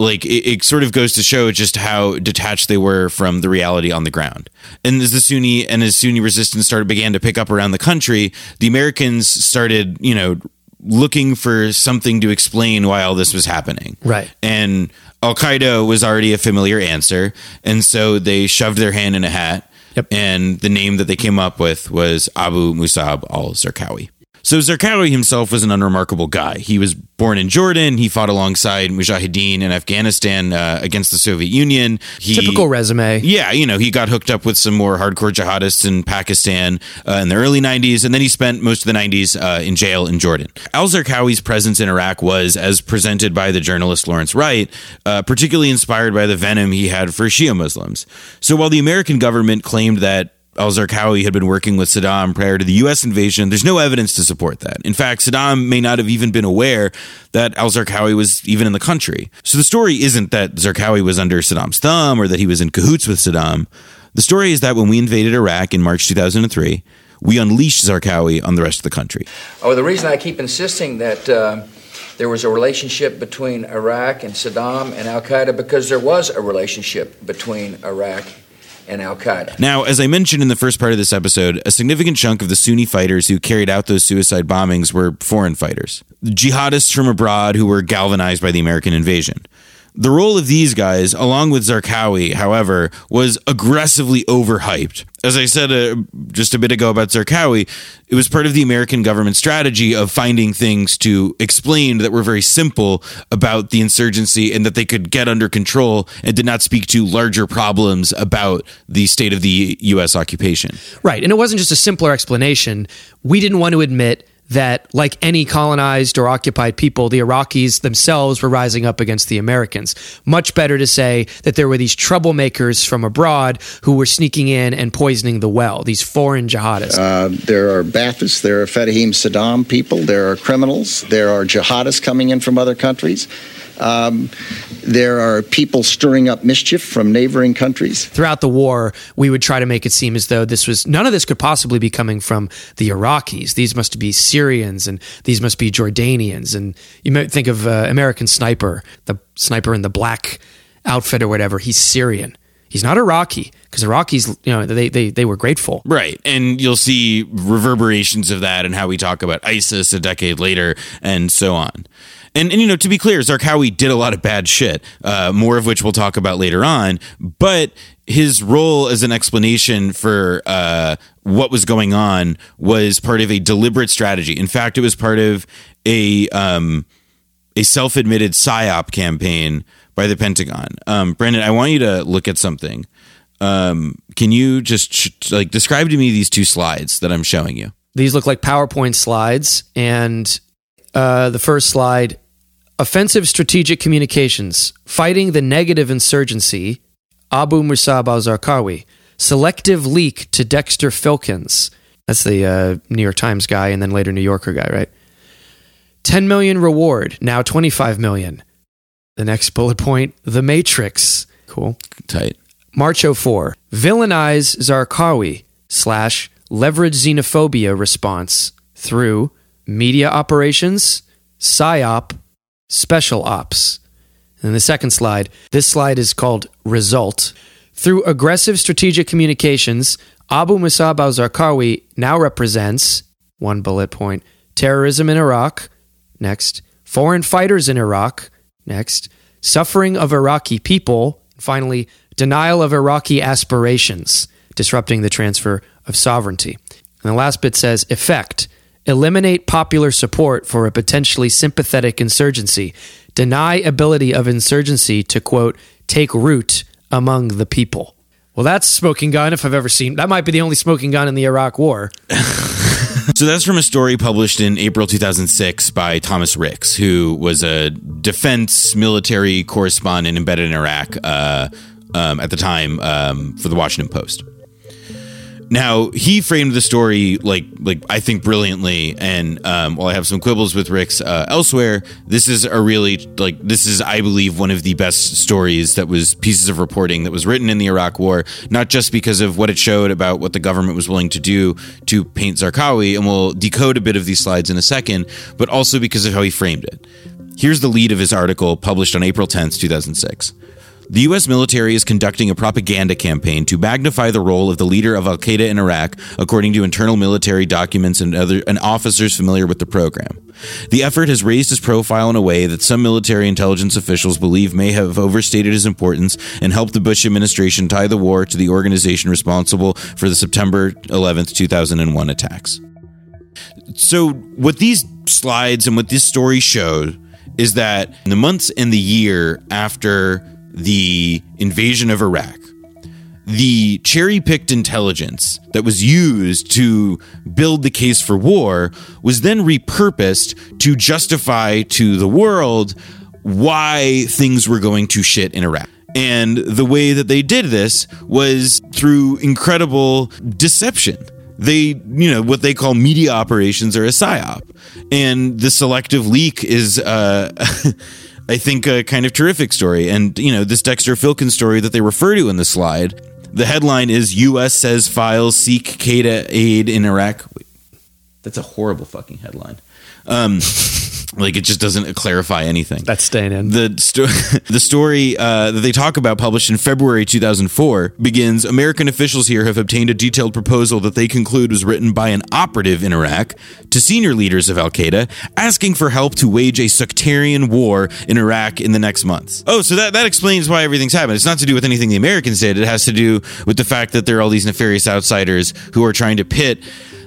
like it, it sort of goes to show just how detached they were from the reality on the ground. And as the Sunni and as Sunni resistance started began to pick up around the country, the Americans started, you know, looking for something to explain why all this was happening. Right. And Al Qaeda was already a familiar answer, and so they shoved their hand in a hat. Yep. And the name that they came up with was Abu Musab al Zarqawi. So Zarqawi himself was an unremarkable guy. He was born in Jordan. He fought alongside Mujahideen in Afghanistan uh, against the Soviet Union. He, Typical resume. yeah, you know, he got hooked up with some more hardcore jihadists in Pakistan uh, in the early 90s, and then he spent most of the 90s uh, in jail in Jordan. Al Zarqawi's presence in Iraq was, as presented by the journalist Lawrence Wright, uh, particularly inspired by the venom he had for Shia Muslims. So while the American government claimed that Al Zarqawi had been working with Saddam prior to the U.S. invasion. There's no evidence to support that. In fact, Saddam may not have even been aware that Al Zarqawi was even in the country. So the story isn't that Zarqawi was under Saddam's thumb or that he was in cahoots with Saddam. The story is that when we invaded Iraq in March 2003, we unleashed Zarqawi on the rest of the country. Oh, the reason I keep insisting that uh, there was a relationship between Iraq and Saddam and Al Qaeda because there was a relationship between Iraq and Al Qaeda. Now, as I mentioned in the first part of this episode, a significant chunk of the Sunni fighters who carried out those suicide bombings were foreign fighters, jihadists from abroad who were galvanized by the American invasion. The role of these guys, along with Zarqawi, however, was aggressively overhyped. As I said uh, just a bit ago about Zarqawi, it was part of the American government strategy of finding things to explain that were very simple about the insurgency and that they could get under control and did not speak to larger problems about the state of the U.S. occupation. Right. And it wasn't just a simpler explanation. We didn't want to admit that, like any colonized or occupied people, the Iraqis themselves were rising up against the Americans. Much better to say that there were these troublemakers from abroad who were sneaking in and poisoning the well, these foreign jihadists. Uh, there are Baathists, there are Fedayeen Saddam people, there are criminals, there are jihadists coming in from other countries. Um, there are people stirring up mischief from neighboring countries. Throughout the war, we would try to make it seem as though this was none of this could possibly be coming from the Iraqis. These must be Syrians and these must be Jordanians. And you might think of uh, American Sniper, the sniper in the black outfit or whatever. He's Syrian. He's not Iraqi because Iraqis, you know, they, they they were grateful. Right. And you'll see reverberations of that and how we talk about ISIS a decade later and so on. And, and you know, to be clear, Zarqawi did a lot of bad shit, uh, more of which we'll talk about later on. But his role as an explanation for uh, what was going on was part of a deliberate strategy. In fact, it was part of a um, a self admitted psyop campaign by the Pentagon. Um, Brendan, I want you to look at something. Um, can you just like describe to me these two slides that I'm showing you? These look like PowerPoint slides, and uh, the first slide offensive strategic communications, fighting the negative insurgency, Abu Musab al Zarqawi, selective leak to Dexter Filkins. That's the uh, New York Times guy and then later New Yorker guy, right? 10 million reward, now 25 million. The next bullet point, The Matrix. Cool. Tight. March 04, villainize Zarqawi slash leverage xenophobia response through media operations, PSYOP, special ops. And the second slide, this slide is called result. Through aggressive strategic communications, Abu Musab al Zarqawi now represents one bullet point terrorism in Iraq, next, foreign fighters in Iraq, next, suffering of Iraqi people, finally, denial of Iraqi aspirations, disrupting the transfer of sovereignty. And the last bit says effect eliminate popular support for a potentially sympathetic insurgency, deny ability of insurgency to, quote, take root among the people. Well, that's smoking gun if I've ever seen. That might be the only smoking gun in the Iraq War. So that's from a story published in April 2006 by Thomas Ricks, who was a defense military correspondent embedded in Iraq uh, um, at the time um, for the Washington Post. Now he framed the story like like I think brilliantly, and um, while I have some quibbles with Ricks uh, elsewhere, this is a really like this is I believe one of the best stories that was pieces of reporting that was written in the Iraq War, not just because of what it showed about what the government was willing to do to paint Zarqawi, and we'll decode a bit of these slides in a second, but also because of how he framed it. Here's the lead of his article published on April 10th, 2006. The U.S. military is conducting a propaganda campaign to magnify the role of the leader of Al Qaeda in Iraq, according to internal military documents and other and officers familiar with the program. The effort has raised his profile in a way that some military intelligence officials believe may have overstated his importance and helped the Bush administration tie the war to the organization responsible for the September 11th, 2001 attacks. So, what these slides and what this story showed is that in the months and the year after the invasion of Iraq, the cherry picked intelligence that was used to build the case for war was then repurposed to justify to the world why things were going to shit in Iraq. And the way that they did this was through incredible deception. They, you know, what they call media operations or a psyop. And the selective leak is, uh, I think, a kind of terrific story. And, you know, this Dexter Filkin story that they refer to in the slide, the headline is U.S. says files seek Qaeda aid in Iraq. Wait, that's a horrible fucking headline. Um, like it just doesn't clarify anything. That's staying in. The sto- the story uh, that they talk about, published in February 2004, begins. American officials here have obtained a detailed proposal that they conclude was written by an operative in Iraq to senior leaders of Al Qaeda, asking for help to wage a sectarian war in Iraq in the next months. Oh, so that that explains why everything's happened. It's not to do with anything the Americans did. It has to do with the fact that there are all these nefarious outsiders who are trying to pit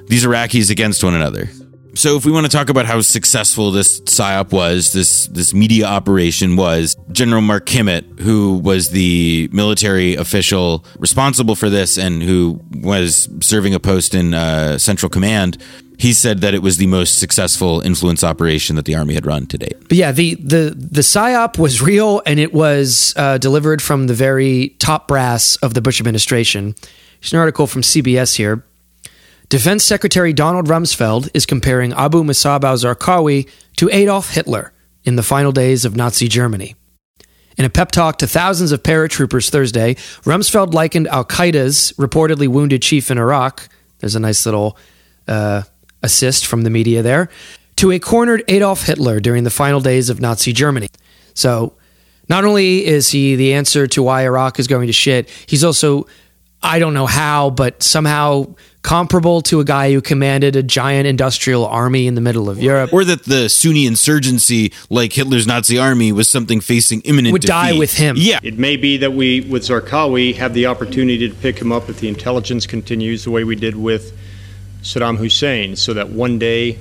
these Iraqis against one another so if we want to talk about how successful this psyop was, this this media operation was, General Mark Kimmitt, who was the military official responsible for this and who was serving a post in uh, Central Command, he said that it was the most successful influence operation that the army had run to date. But yeah, the the the psyop was real and it was uh, delivered from the very top brass of the Bush administration. There's an article from CBS here. Defense Secretary Donald Rumsfeld is comparing Abu Musab al Zarqawi to Adolf Hitler in the final days of Nazi Germany. In a pep talk to thousands of paratroopers Thursday, Rumsfeld likened Al Qaeda's reportedly wounded chief in Iraq, there's a nice little uh, assist from the media there, to a cornered Adolf Hitler during the final days of Nazi Germany. So, Not only is he the answer to why Iraq is going to shit, he's also, I don't know how, but somehow comparable to a guy who commanded a giant industrial army in the middle of Europe. Or that the Sunni insurgency, like Hitler's Nazi army, was something facing imminent Would die with him. Yeah. It may be that we, with Zarqawi, have the opportunity to pick him up if the intelligence continues the way we did with Saddam Hussein, so that one day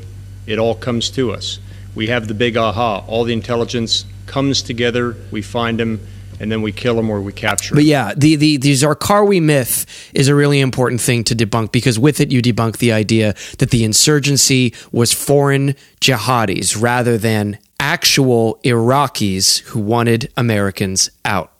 it all comes to us. We have the big aha. All the intelligence comes together, we find him, and then we kill them or we capture. But yeah, the, the, the Zarqawi myth is a really important thing to debunk because with it, you debunk the idea that the insurgency was foreign jihadis rather than actual Iraqis who wanted Americans out.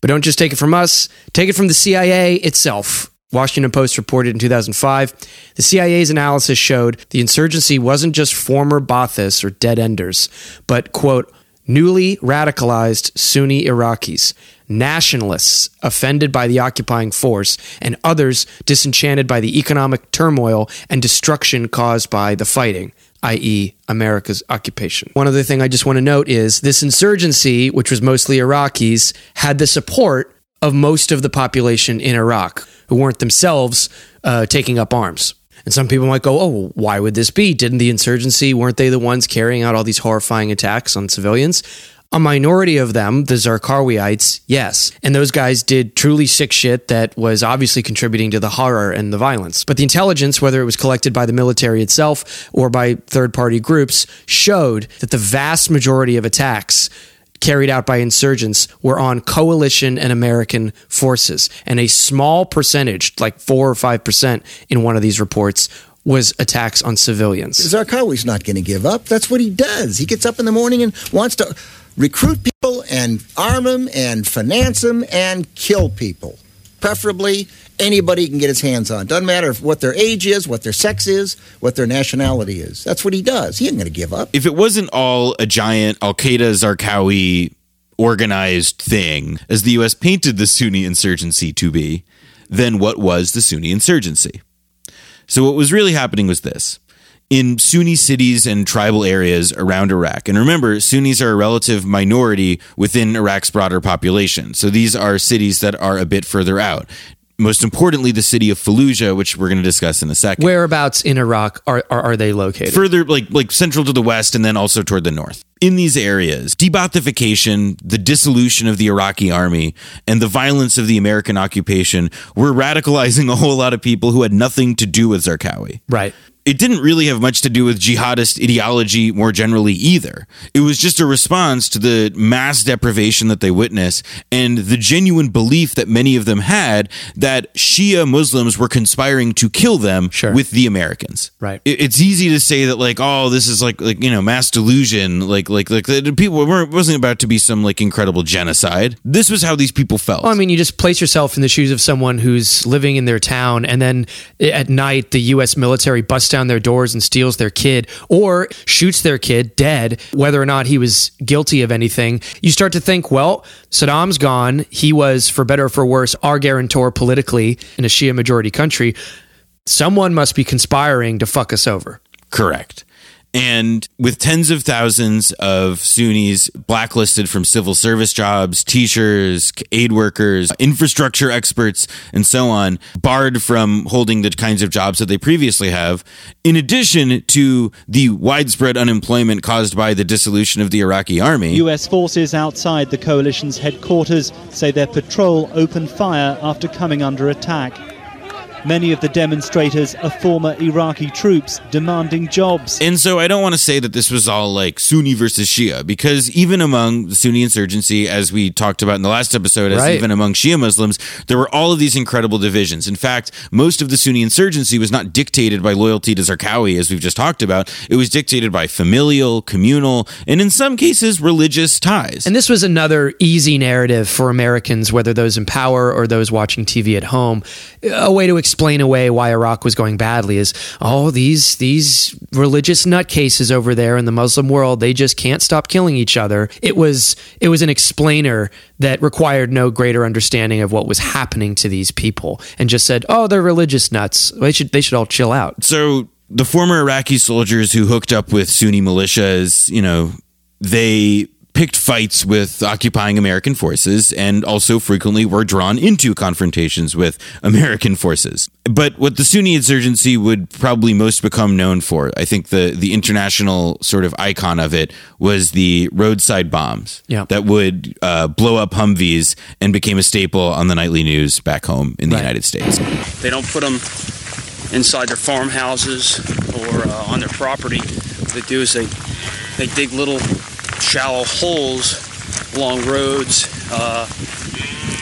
But don't just take it from us, take it from the CIA itself. Washington Post reported in 2005 the CIA's analysis showed the insurgency wasn't just former Baathists or dead enders, but, quote, newly radicalized Sunni Iraqis, nationalists offended by the occupying force, and others disenchanted by the economic turmoil and destruction caused by the fighting, i.e., America's occupation. One other thing I just want to note is this insurgency, which was mostly Iraqis, had the support of most of the population in Iraq who weren't themselves uh, taking up arms. And some people might go, oh, why would this be? Didn't the insurgency, weren't they the ones carrying out all these horrifying attacks on civilians? A minority of them, the Zarqawiites, yes. And those guys did truly sick shit that was obviously contributing to the horror and the violence. But the intelligence, whether it was collected by the military itself or by third party groups, showed that the vast majority of attacks carried out by insurgents were on coalition and American forces. And a small percentage, like four or 5% in one of these reports, was attacks on civilians. Zarqawi's not going to give up. That's what he does. He gets up in the morning and wants to recruit people and arm them and finance them and kill people. Preferably anybody can get his hands on. Doesn't matter what their age is, what their sex is, what their nationality is. That's what he does. He ain't going to give up. If it wasn't all a giant Al Qaeda Zarqawi organized thing, as the U.S. painted the Sunni insurgency to be, then what was the Sunni insurgency? So, what was really happening was this. In Sunni cities and tribal areas around Iraq, and remember, Sunnis are a relative minority within Iraq's broader population. So these are cities that are a bit further out. Most importantly, the city of Fallujah, which we're going to discuss in a second. Whereabouts in Iraq are, are, are they located? further like like central to the west and then also toward the north in these areas de-Baathification the dissolution of the iraqi army and the violence of the american occupation were radicalizing a whole lot of people who had nothing to do with zarqawi right it didn't really have much to do with jihadist ideology more generally either. It was just a response to the mass deprivation that they witnessed and the genuine belief that many of them had that Shia Muslims were conspiring to kill them with the Americans. Right. It- It's easy to say that like, oh, this is like like you know mass delusion. Like like like the people weren't wasn't about to be some like incredible genocide. This was how these people felt. Well, I mean, you just place yourself in the shoes of someone who's living in their town, and then eh, at night, the U.S. military busts down their doors and steals their kid or shoots their kid dead, whether or not he was guilty of anything. You start to think, well, Saddam's gone. He was, for better or for worse, our guarantor politically in a Shia majority country. Someone must be conspiring to fuck us over. Correct. And with tens of thousands of Sunnis blacklisted from civil service jobs, teachers, aid workers, infrastructure experts, and so on, barred from holding the kinds of jobs that they previously have, in addition to the widespread unemployment caused by the dissolution of the Iraqi army. US forces outside the coalition's headquarters say their patrol opened fire after coming under attack. Many of the demonstrators are former Iraqi troops demanding jobs. And so I don't want to say that this was all like Sunni versus Shia, because even among the Sunni insurgency, as we talked about in the last episode, as Right. even among Shia Muslims, there were all of these incredible divisions. In fact, most of the Sunni insurgency was not dictated by loyalty to Zarqawi, as we've just talked about. It was dictated by familial, communal, and in some cases, religious ties. And this was another easy narrative for Americans, whether those in power or those watching TV at home. A way to explain away why Iraq was going badly is, oh, these these religious nutcases over there in the Muslim world, they just can't stop killing each other. It was it was an explainer that required no greater understanding of what was happening to these people, and just said, oh, they're religious nuts. They should they should all chill out. So the former Iraqi soldiers who hooked up with Sunni militias, you know, they picked fights with occupying American forces and also frequently were drawn into confrontations with American forces. But what the Sunni insurgency would probably most become known for, I think the, the international sort of icon of it was the roadside bombs Yeah. that would uh, blow up Humvees and became a staple on the nightly news back home in the United States. They don't put them inside their farmhouses or uh, on their property. What they do is they they dig little shallow holes along roads, uh,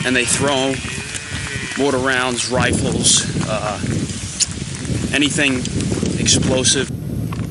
and they throw mortar rounds, rifles, uh, anything explosive.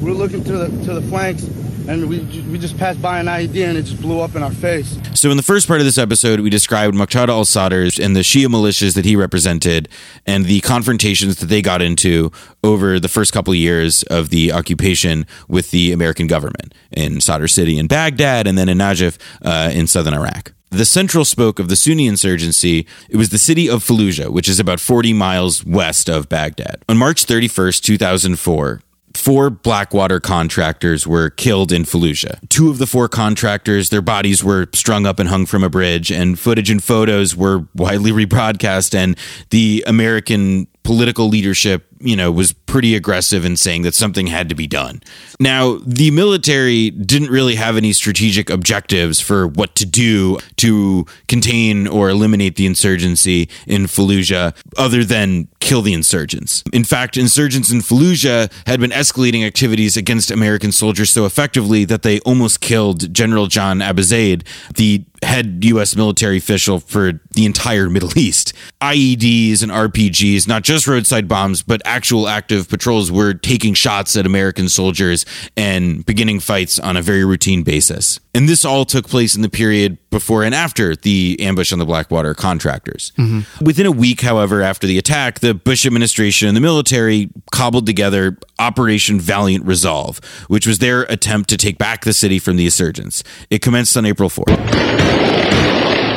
We're looking to the to the flanks, and we we just passed by an IED and it just blew up in our face. So, in the first part of this episode, we described Muqtada al Sadr and the Shia militias that he represented and the confrontations that they got into over the first couple of years of the occupation with the American government in Sadr City in Baghdad and then in Najaf uh, in southern Iraq. The central spoke of the Sunni insurgency, it was the city of Fallujah, which is about 40 miles west of Baghdad. On March 31st, 2004, Four Blackwater contractors were killed in Fallujah. Two of the four contractors, their bodies were strung up and hung from a bridge, and footage and photos were widely rebroadcast. And the American political leadership, you know, was pretty aggressive in saying that something had to be done. Now, the military didn't really have any strategic objectives for what to do to contain or eliminate the insurgency in Fallujah other than kill the insurgents. In fact, insurgents in Fallujah had been escalating activities against American soldiers so effectively that they almost killed General John Abizaid, the head U.S. military official for the entire Middle East. IEDs and RPGs, not just roadside bombs, but actual active patrols were taking shots at American soldiers and beginning fights on a very routine basis. And this all took place in the period before and after the ambush on the Blackwater contractors. Mm-hmm. Within a week, however, after the attack, the Bush administration and the military cobbled together Operation Valiant Resolve, which was their attempt to take back the city from the insurgents. It commenced on April 4th.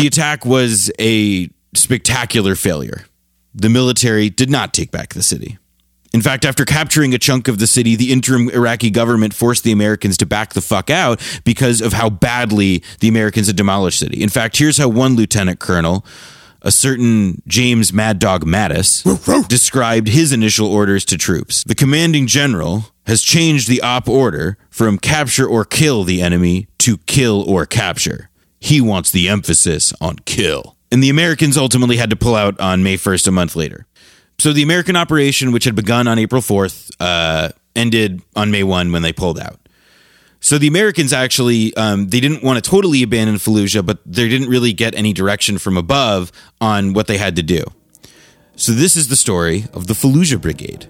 The attack was a spectacular failure. The military did not take back the city. In fact, after capturing a chunk of the city, the interim Iraqi government forced the Americans to back the fuck out because of how badly the Americans had demolished the city. In fact, here's how one lieutenant colonel, a certain James Mad Dog Mattis, described his initial orders to troops. The commanding general has changed the op order from capture or kill the enemy to kill or capture. He wants the emphasis on kill. And the Americans ultimately had to pull out on May 1st, a month later. So the American operation, which had begun on April 4th, uh, ended on May 1 when they pulled out. So the Americans actually um, they didn't want to totally abandon Fallujah, but they didn't really get any direction from above on what they had to do. So this is the story of the Fallujah Brigade.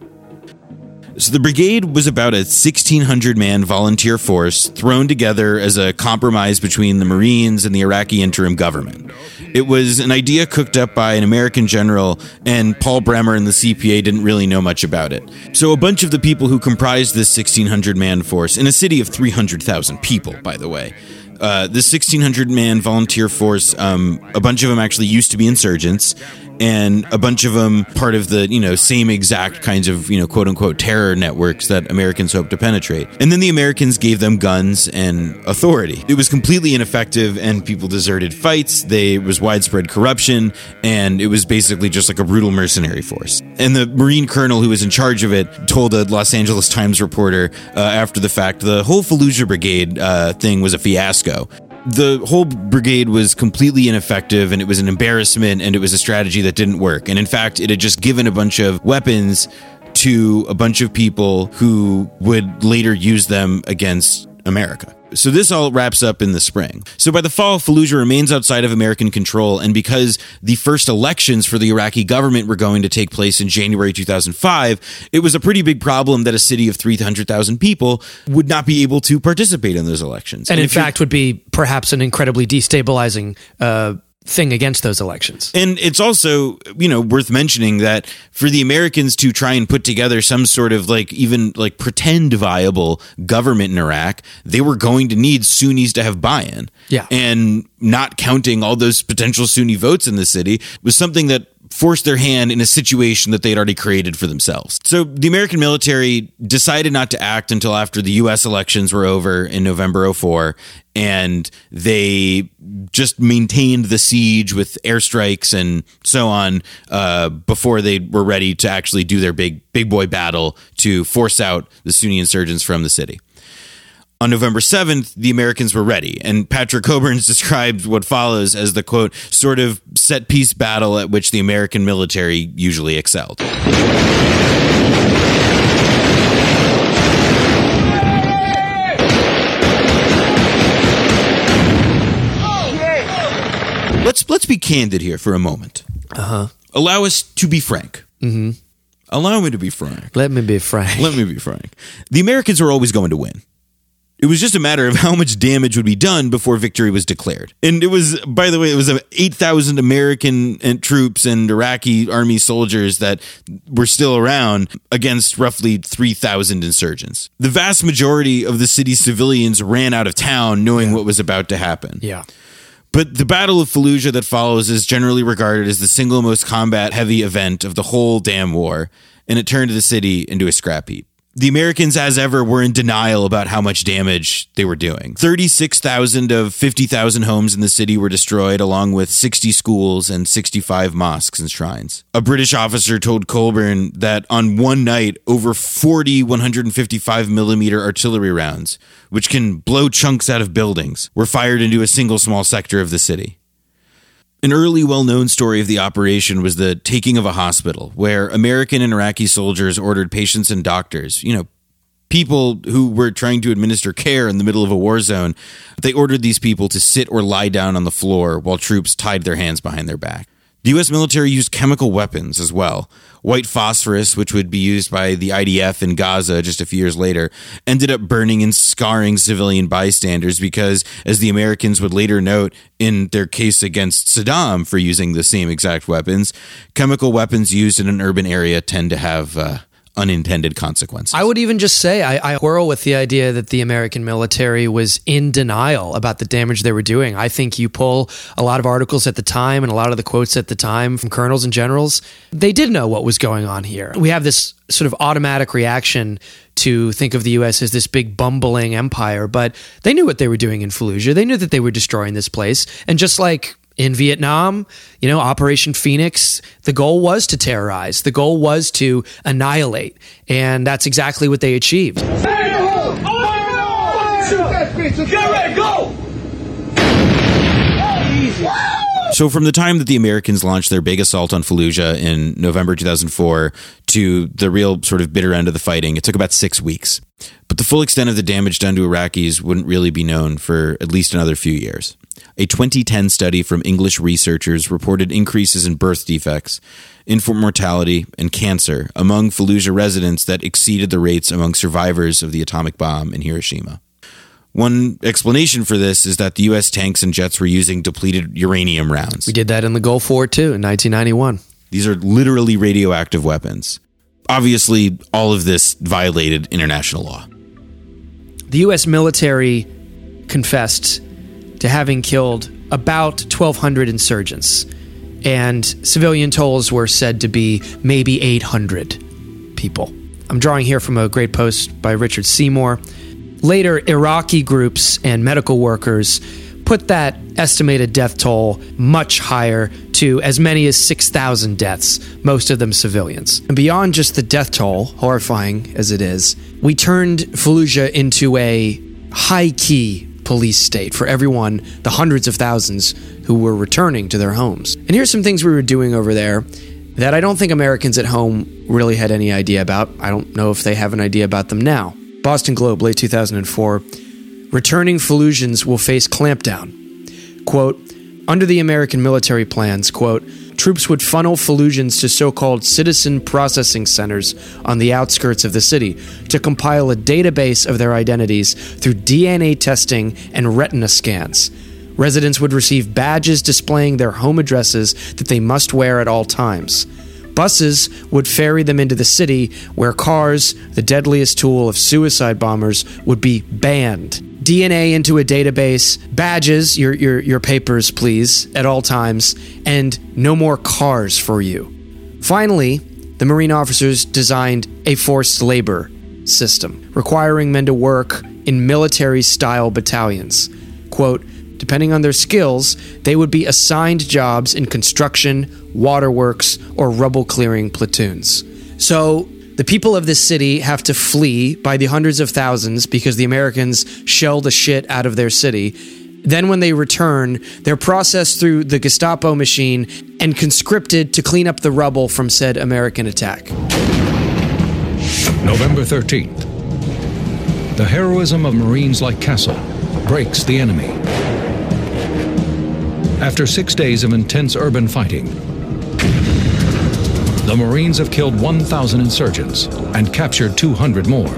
So the brigade was about a 1600 man volunteer force thrown together as a compromise between the Marines and the Iraqi interim government. It was an idea cooked up by an American general, and Paul Bremer and the CPA didn't really know much about it. So a bunch of the people who comprised this 1600 man force, in a city of 300,000 people, by the way, uh, the 1600 man volunteer force, um, a bunch of them actually used to be insurgents, and a bunch of them part of the you know same exact kinds of you know quote unquote terror networks that Americans hope to penetrate. And then the Americans gave them guns and authority. It was completely ineffective, and people deserted fights. There was widespread corruption, and it was basically just like a brutal mercenary force. And the Marine colonel who was in charge of it told a Los Angeles Times reporter uh, after the fact the whole Fallujah Brigade uh, thing was a fiasco the whole brigade was completely ineffective and it was an embarrassment and it was a strategy that didn't work. And in fact, it had just given a bunch of weapons to a bunch of people who would later use them against America. So this all wraps up in the spring. So by the fall, Fallujah remains outside of American control, and because the first elections for the Iraqi government were going to take place in January 2005, it was a pretty big problem that a city of 300,000 people would not be able to participate in those elections. and in if you- fact would be perhaps an incredibly destabilizing uh, thing against those elections. And it's also, you know, worth mentioning that for the Americans to try and put together some sort of like even like pretend viable government in Iraq, they were going to need Sunnis to have buy-in. Yeah. And not counting all those potential Sunni votes in the city was something that force their hand in a situation that they'd already created for themselves. So the American military decided not to act until after the US elections were over in November 04 and they just maintained the siege with airstrikes and so on uh, before they were ready to actually do their big big boy battle to force out the Sunni insurgents from the city. On November 7th, the Americans were ready, and Patrick Cockburn's described what follows as the quote, sort of set piece battle at which the American military usually excelled. Let's let's be candid here for a moment. Uh huh. Allow us to be frank. Mm-hmm. Allow me to be frank. Let me be frank. Let me be frank. The Americans were always going to win. It was just a matter of how much damage would be done before victory was declared. And it was, by the way, it was 8,000 American uh, troops and Iraqi army soldiers that were still around against roughly 3,000 insurgents. The vast majority of the city's civilians ran out of town knowing what was about to happen. Yeah. But the Battle of Fallujah that follows is generally regarded as the single most combat heavy event of the whole damn war, and it turned the city into a scrap heap. The Americans, as ever, were in denial about how much damage they were doing. 36,000 of 50,000 homes in the city were destroyed, along with 60 schools and 65 mosques and shrines. A British officer told Cockburn that on one night, over 40 155 millimeter artillery rounds, which can blow chunks out of buildings, were fired into a single small sector of the city. An early well known story of the operation was the taking of a hospital, where American and Iraqi soldiers ordered patients and doctors, you know, people who were trying to administer care in the middle of a war zone, they ordered these people to sit or lie down on the floor while troops tied their hands behind their back. The US military used chemical weapons as well. White phosphorus, which would be used by the IDF in Gaza just a few years later, ended up burning and scarring civilian bystanders because, as the Americans would later note in their case against Saddam for using the same exact weapons, chemical weapons used in an urban area tend to have uh, unintended consequences. I would even just say I, I whirl with the idea that the American military was in denial about the damage they were doing. I think you pull a lot of articles at the time and a lot of the quotes at the time from colonels and generals. They did know what was going on here. We have this sort of automatic reaction to think of the U.S. as this big bumbling empire, but they knew what they were doing in Fallujah. They knew that they were destroying this place. And just like in Vietnam, you know, Operation Phoenix, the goal was to terrorize. The goal was to annihilate. And that's exactly what they achieved. So, from the time that the Americans launched their big assault on Fallujah in November 2004 to the real sort of bitter end of the fighting, it took about six weeks. But the full extent of the damage done to Iraqis wouldn't really be known for at least another few years. A 2010 study from English researchers reported increases in birth defects, infant mortality, and cancer among Fallujah residents that exceeded the rates among survivors of the atomic bomb in Hiroshima. One explanation for this is that the U.S. tanks and jets were using depleted uranium rounds. We did that in the Gulf War too in 1991. These are literally radioactive weapons. Obviously, all of this violated international law. The U.S. military confessed to having killed about 1,200 insurgents, and civilian tolls were said to be maybe 800 people. I'm drawing here from a great post by Richard Seymour. Later, Iraqi groups and medical workers put that estimated death toll much higher to as many as 6,000 deaths, most of them civilians. And beyond just the death toll, horrifying as it is, we turned Fallujah into a high key police state for everyone, the hundreds of thousands who were returning to their homes. And here's some things we were doing over there that I don't think Americans at home really had any idea about. I don't know if they have an idea about them now. Boston Globe, late 2004. Returning Fallujans will face clampdown. Quote, under the American military plans, quote, troops would funnel Fallujans to so called citizen processing centers on the outskirts of the city to compile a database of their identities through DNA testing and retina scans. Residents would receive badges displaying their home addresses that they must wear at all times. Buses would ferry them into the city where cars, the deadliest tool of suicide bombers, would be banned. DNA into a database, badges, your, your, your papers, please, at all times, and no more cars for you. Finally, the Marine officers designed a forced labor system, requiring men to work in military style battalions. Quote, depending on their skills, they would be assigned jobs in construction, waterworks, or rubble clearing platoons. So, the people of this city have to flee by the hundreds of thousands because the Americans shell the shit out of their city. Then, when they return, they're processed through the Gestapo machine and conscripted to clean up the rubble from said American attack. November 13th. The heroism of Marines like Castle breaks the enemy. After six days of intense urban fighting, the Marines have killed 1,000 insurgents and captured 200 more.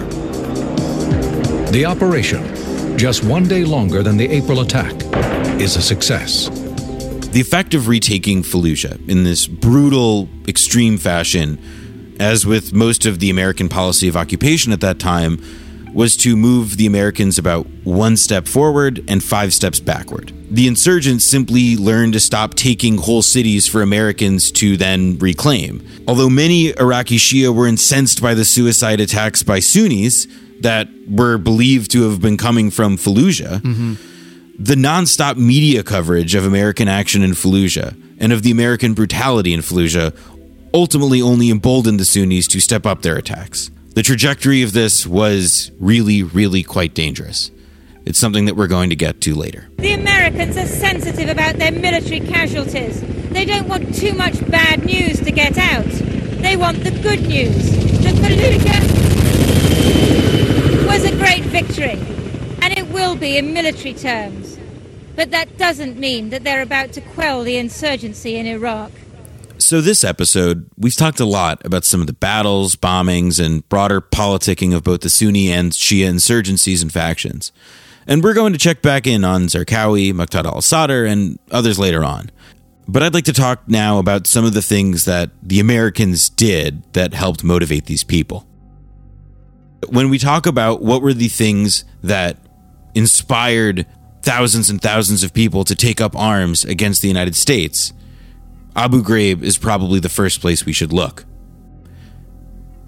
The operation, just one day longer than the April attack, is a success. The effect of retaking Fallujah in this brutal, extreme fashion, as with most of the American policy of occupation at that time, was to move the Americans about one step forward and five steps backward. The insurgents simply learned to stop taking whole cities for Americans to then reclaim. Although many Iraqi Shia were incensed by the suicide attacks by Sunnis that were believed to have been coming from Fallujah, the nonstop media coverage of American action in Fallujah and of the American brutality in Fallujah ultimately only emboldened the Sunnis to step up their attacks. The trajectory of this was really, really quite dangerous. It's something that we're going to get to later. The Americans are sensitive about their military casualties. They don't want too much bad news to get out. They want the good news. The Fallujah was a great victory, and it will be in military terms. But that doesn't mean that they're about to quell the insurgency in Iraq. So, this episode, we've talked a lot about some of the battles, bombings, and broader politicking of both the Sunni and Shia insurgencies and factions. And we're going to check back in on Zarqawi, Muqtada al Sadr, and others later on. But I'd like to talk now about some of the things that the Americans did that helped motivate these people. When we talk about what were the things that inspired thousands and thousands of people to take up arms against the United States, Abu Ghraib is probably the first place we should look.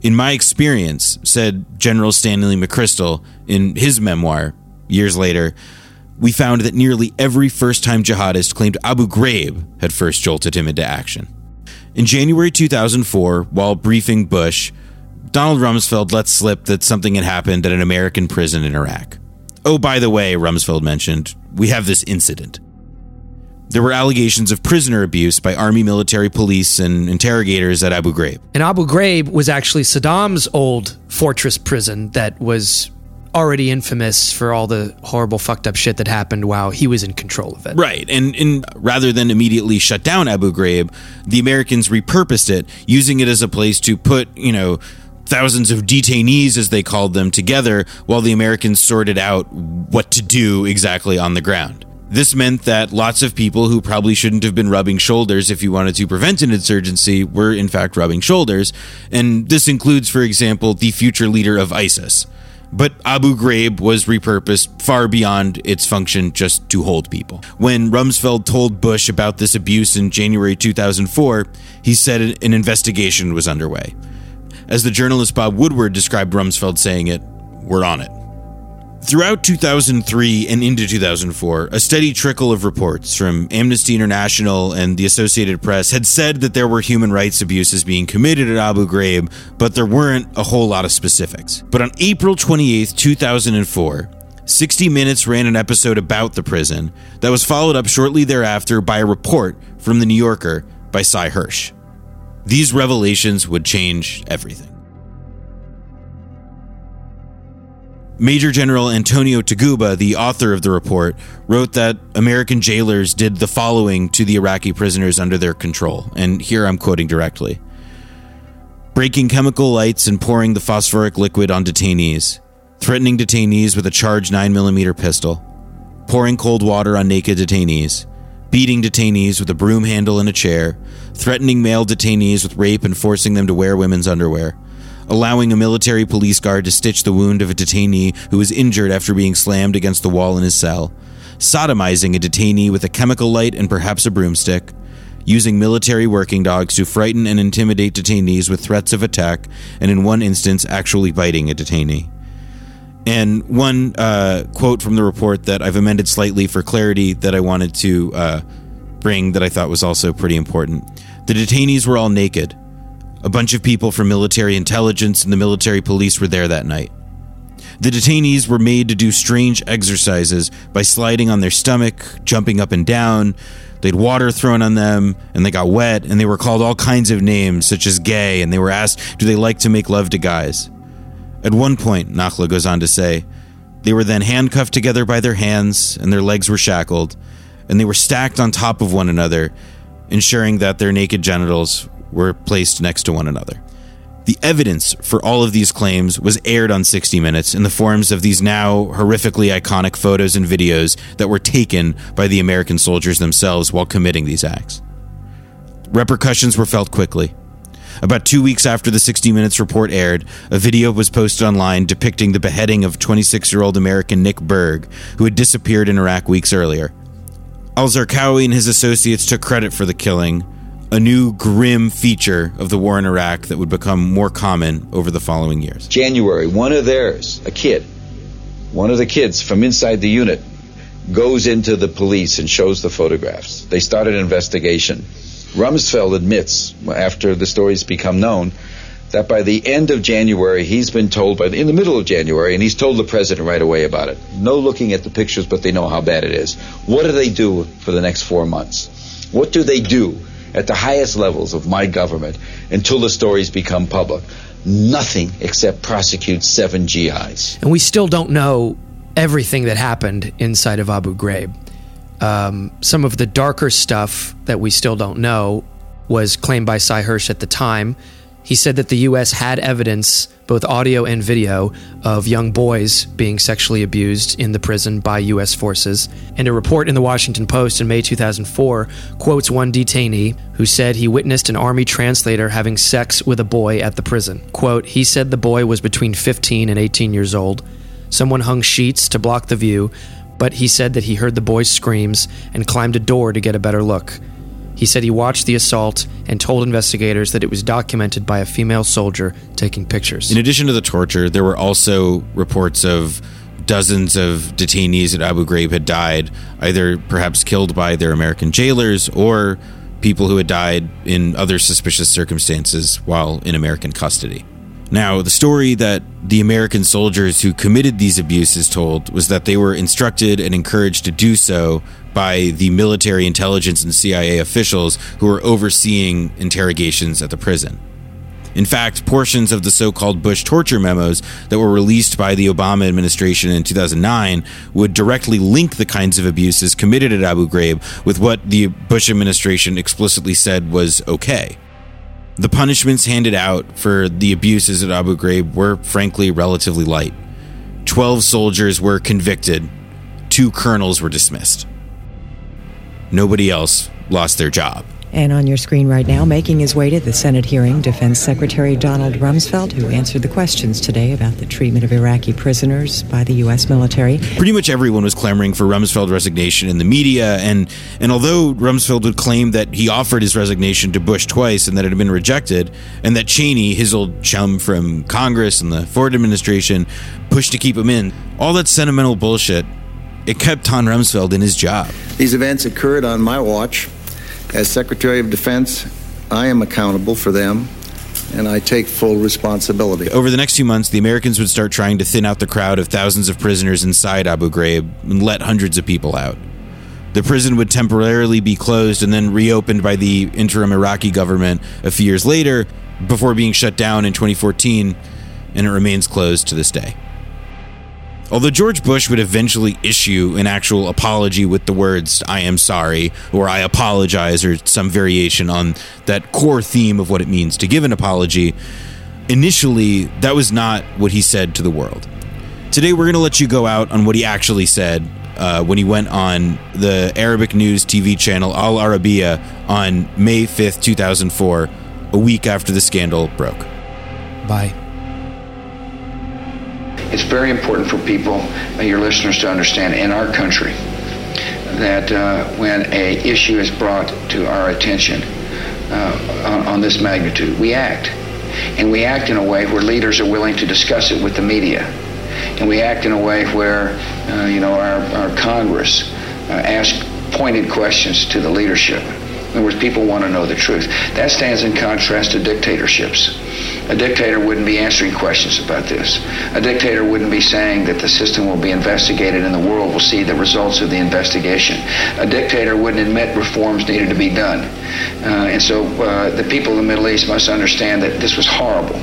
In my experience, said General Stanley McChrystal in his memoir years later, we found that nearly every first time jihadist claimed Abu Ghraib had first jolted him into action. In January 2004, while briefing Bush, Donald Rumsfeld let slip that something had happened at an American prison in Iraq. Oh, by the way, Rumsfeld mentioned, we have this incident. There were allegations of prisoner abuse by Army military police and interrogators at Abu Ghraib. And Abu Ghraib was actually Saddam's old fortress prison that was already infamous for all the horrible fucked up shit that happened while he was in control of it. Right. And, and rather than immediately shut down Abu Ghraib, the Americans repurposed it, using it as a place to put, you know, thousands of detainees, as they called them, together while the Americans sorted out what to do exactly on the ground. This meant that lots of people who probably shouldn't have been rubbing shoulders if you wanted to prevent an insurgency were in fact rubbing shoulders. And this includes, for example, the future leader of ISIS. But Abu Ghraib was repurposed far beyond its function just to hold people. When Rumsfeld told Bush about this abuse in January 2004, he said an investigation was underway. As the journalist Bob Woodward described Rumsfeld saying it, we're on it. Throughout 2003 and into 2004, a steady trickle of reports from Amnesty International and the Associated Press had said that there were human rights abuses being committed at Abu Ghraib, but there weren't a whole lot of specifics. But on April 28, 2004, 60 Minutes ran an episode about the prison that was followed up shortly thereafter by a report from The New Yorker by Sy Hersh. These revelations would change everything. Major General Antonio Taguba, the author of the report, wrote that American jailers did the following to the Iraqi prisoners under their control, and here I'm quoting directly. Breaking chemical lights and pouring the phosphoric liquid on detainees, threatening detainees with a charged 9mm pistol, pouring cold water on naked detainees, beating detainees with a broom handle and a chair, threatening male detainees with rape and forcing them to wear women's underwear, allowing a military police guard to stitch the wound of a detainee who was injured after being slammed against the wall in his cell, sodomizing a detainee with a chemical light and perhaps a broomstick, using military working dogs to frighten and intimidate detainees with threats of attack, and in one instance, actually biting a detainee. And one uh, quote from the report that I've amended slightly for clarity that I wanted to uh, bring that I thought was also pretty important. The detainees were all naked. A bunch of people from military intelligence and the military police were there that night. The detainees were made to do strange exercises by sliding on their stomach, jumping up and down. They'd water thrown on them, and they got wet, and they were called all kinds of names, such as gay, and they were asked, Do they like to make love to guys? At one point, Nakhla goes on to say, they were then handcuffed together by their hands, and their legs were shackled, and they were stacked on top of one another, ensuring that their naked genitals were placed next to one another. The evidence for all of these claims was aired on 60 Minutes in the forms of these now horrifically iconic photos and videos that were taken by the American soldiers themselves while committing these acts. Repercussions were felt quickly. About two weeks after the 60 Minutes report aired, a video was posted online depicting the beheading of 26 year old American Nick Berg, who had disappeared in Iraq weeks earlier. Al Zarqawi and his associates took credit for the killing, a new grim feature of the war in Iraq that would become more common over the following years. January, one of theirs, a kid, one of the kids from inside the unit, goes into the police and shows the photographs. They start an investigation. Rumsfeld admits, after the stories become known, that by the end of January, he's been told, by the, in the middle of January, and he's told the president right away about it. No looking at the pictures, but they know how bad it is. What do they do for the next four months? What do they do at the highest levels of my government until the stories become public? Nothing except prosecute seven GIs. And we still don't know everything that happened inside of Abu Ghraib. Um, some of the darker stuff that we still don't know was claimed by Sy Hersh at the time. He said that the U.S. had evidence, both audio and video, of young boys being sexually abused in the prison by U.S. forces. And a report in the Washington Post in May 2004 quotes one detainee who said he witnessed an Army translator having sex with a boy at the prison. Quote, he said the boy was between 15 and 18 years old. Someone hung sheets to block the view, but he said that he heard the boy's screams and climbed a door to get a better look. He said he watched the assault and told investigators that it was documented by a female soldier taking pictures. In addition to the torture, there were also reports of dozens of detainees at Abu Ghraib had died, either perhaps killed by their American jailers or people who had died in other suspicious circumstances while in American custody. Now, the story that the American soldiers who committed these abuses told was that they were instructed and encouraged to do so by the military intelligence and CIA officials who were overseeing interrogations at the prison. In fact, portions of the so called Bush torture memos that were released by the Obama administration in 2009 would directly link the kinds of abuses committed at Abu Ghraib with what the Bush administration explicitly said was okay. The punishments handed out for the abuses at Abu Ghraib were frankly relatively light. Twelve soldiers were convicted, two colonels were dismissed. Nobody else lost their job. And on your screen right now, making his way to the Senate hearing, Defense Secretary Donald Rumsfeld, who answered the questions today about the treatment of Iraqi prisoners by the U.S. military. Pretty much everyone was clamoring for Rumsfeld's resignation in the media, and, and although Rumsfeld would claim that he offered his resignation to Bush twice and that it had been rejected, and that Cheney, his old chum from Congress and the Ford administration, pushed to keep him in, all that sentimental bullshit, it kept Don Rumsfeld in his job. These events occurred on my watch. As Secretary of Defense, I am accountable for them, and I take full responsibility. Over the next few months, the Americans would start trying to thin out the crowd of thousands of prisoners inside Abu Ghraib and let hundreds of people out. The prison would temporarily be closed and then reopened by the interim Iraqi government a few years later before being shut down in 2014, and it remains closed to this day. Although George Bush would eventually issue an actual apology with the words, I am sorry, or I apologize, or some variation on that core theme of what it means to give an apology, initially, that was not what he said to the world. Today, we're going to let you go out on what he actually said uh, when he went on the Arabic news TV channel Al Arabiya on May 5th, 2004, a week after the scandal broke. Bye. It's very important for people, uh, your listeners, to understand in our country that uh, when a issue is brought to our attention uh, on, on this magnitude, we act. And we act in a way where leaders are willing to discuss it with the media. And we act in a way where, uh, you know, our, our Congress uh, asks pointed questions to the leadership. In other words, people want to know the truth. That stands in contrast to dictatorships. A dictator wouldn't be answering questions about this. A dictator wouldn't be saying that the system will be investigated and the world will see the results of the investigation. A dictator wouldn't admit reforms needed to be done. Uh, and so uh, the people of the Middle East must understand that this was horrible.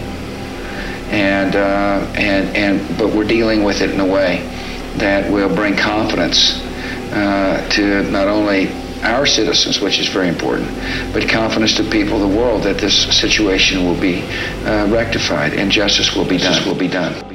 And, uh, and, and, but we're dealing with it in a way that will bring confidence uh, to not only our citizens, which is very important, but confidence to people of the world that this situation will be uh, rectified and justice will be done. Will be done.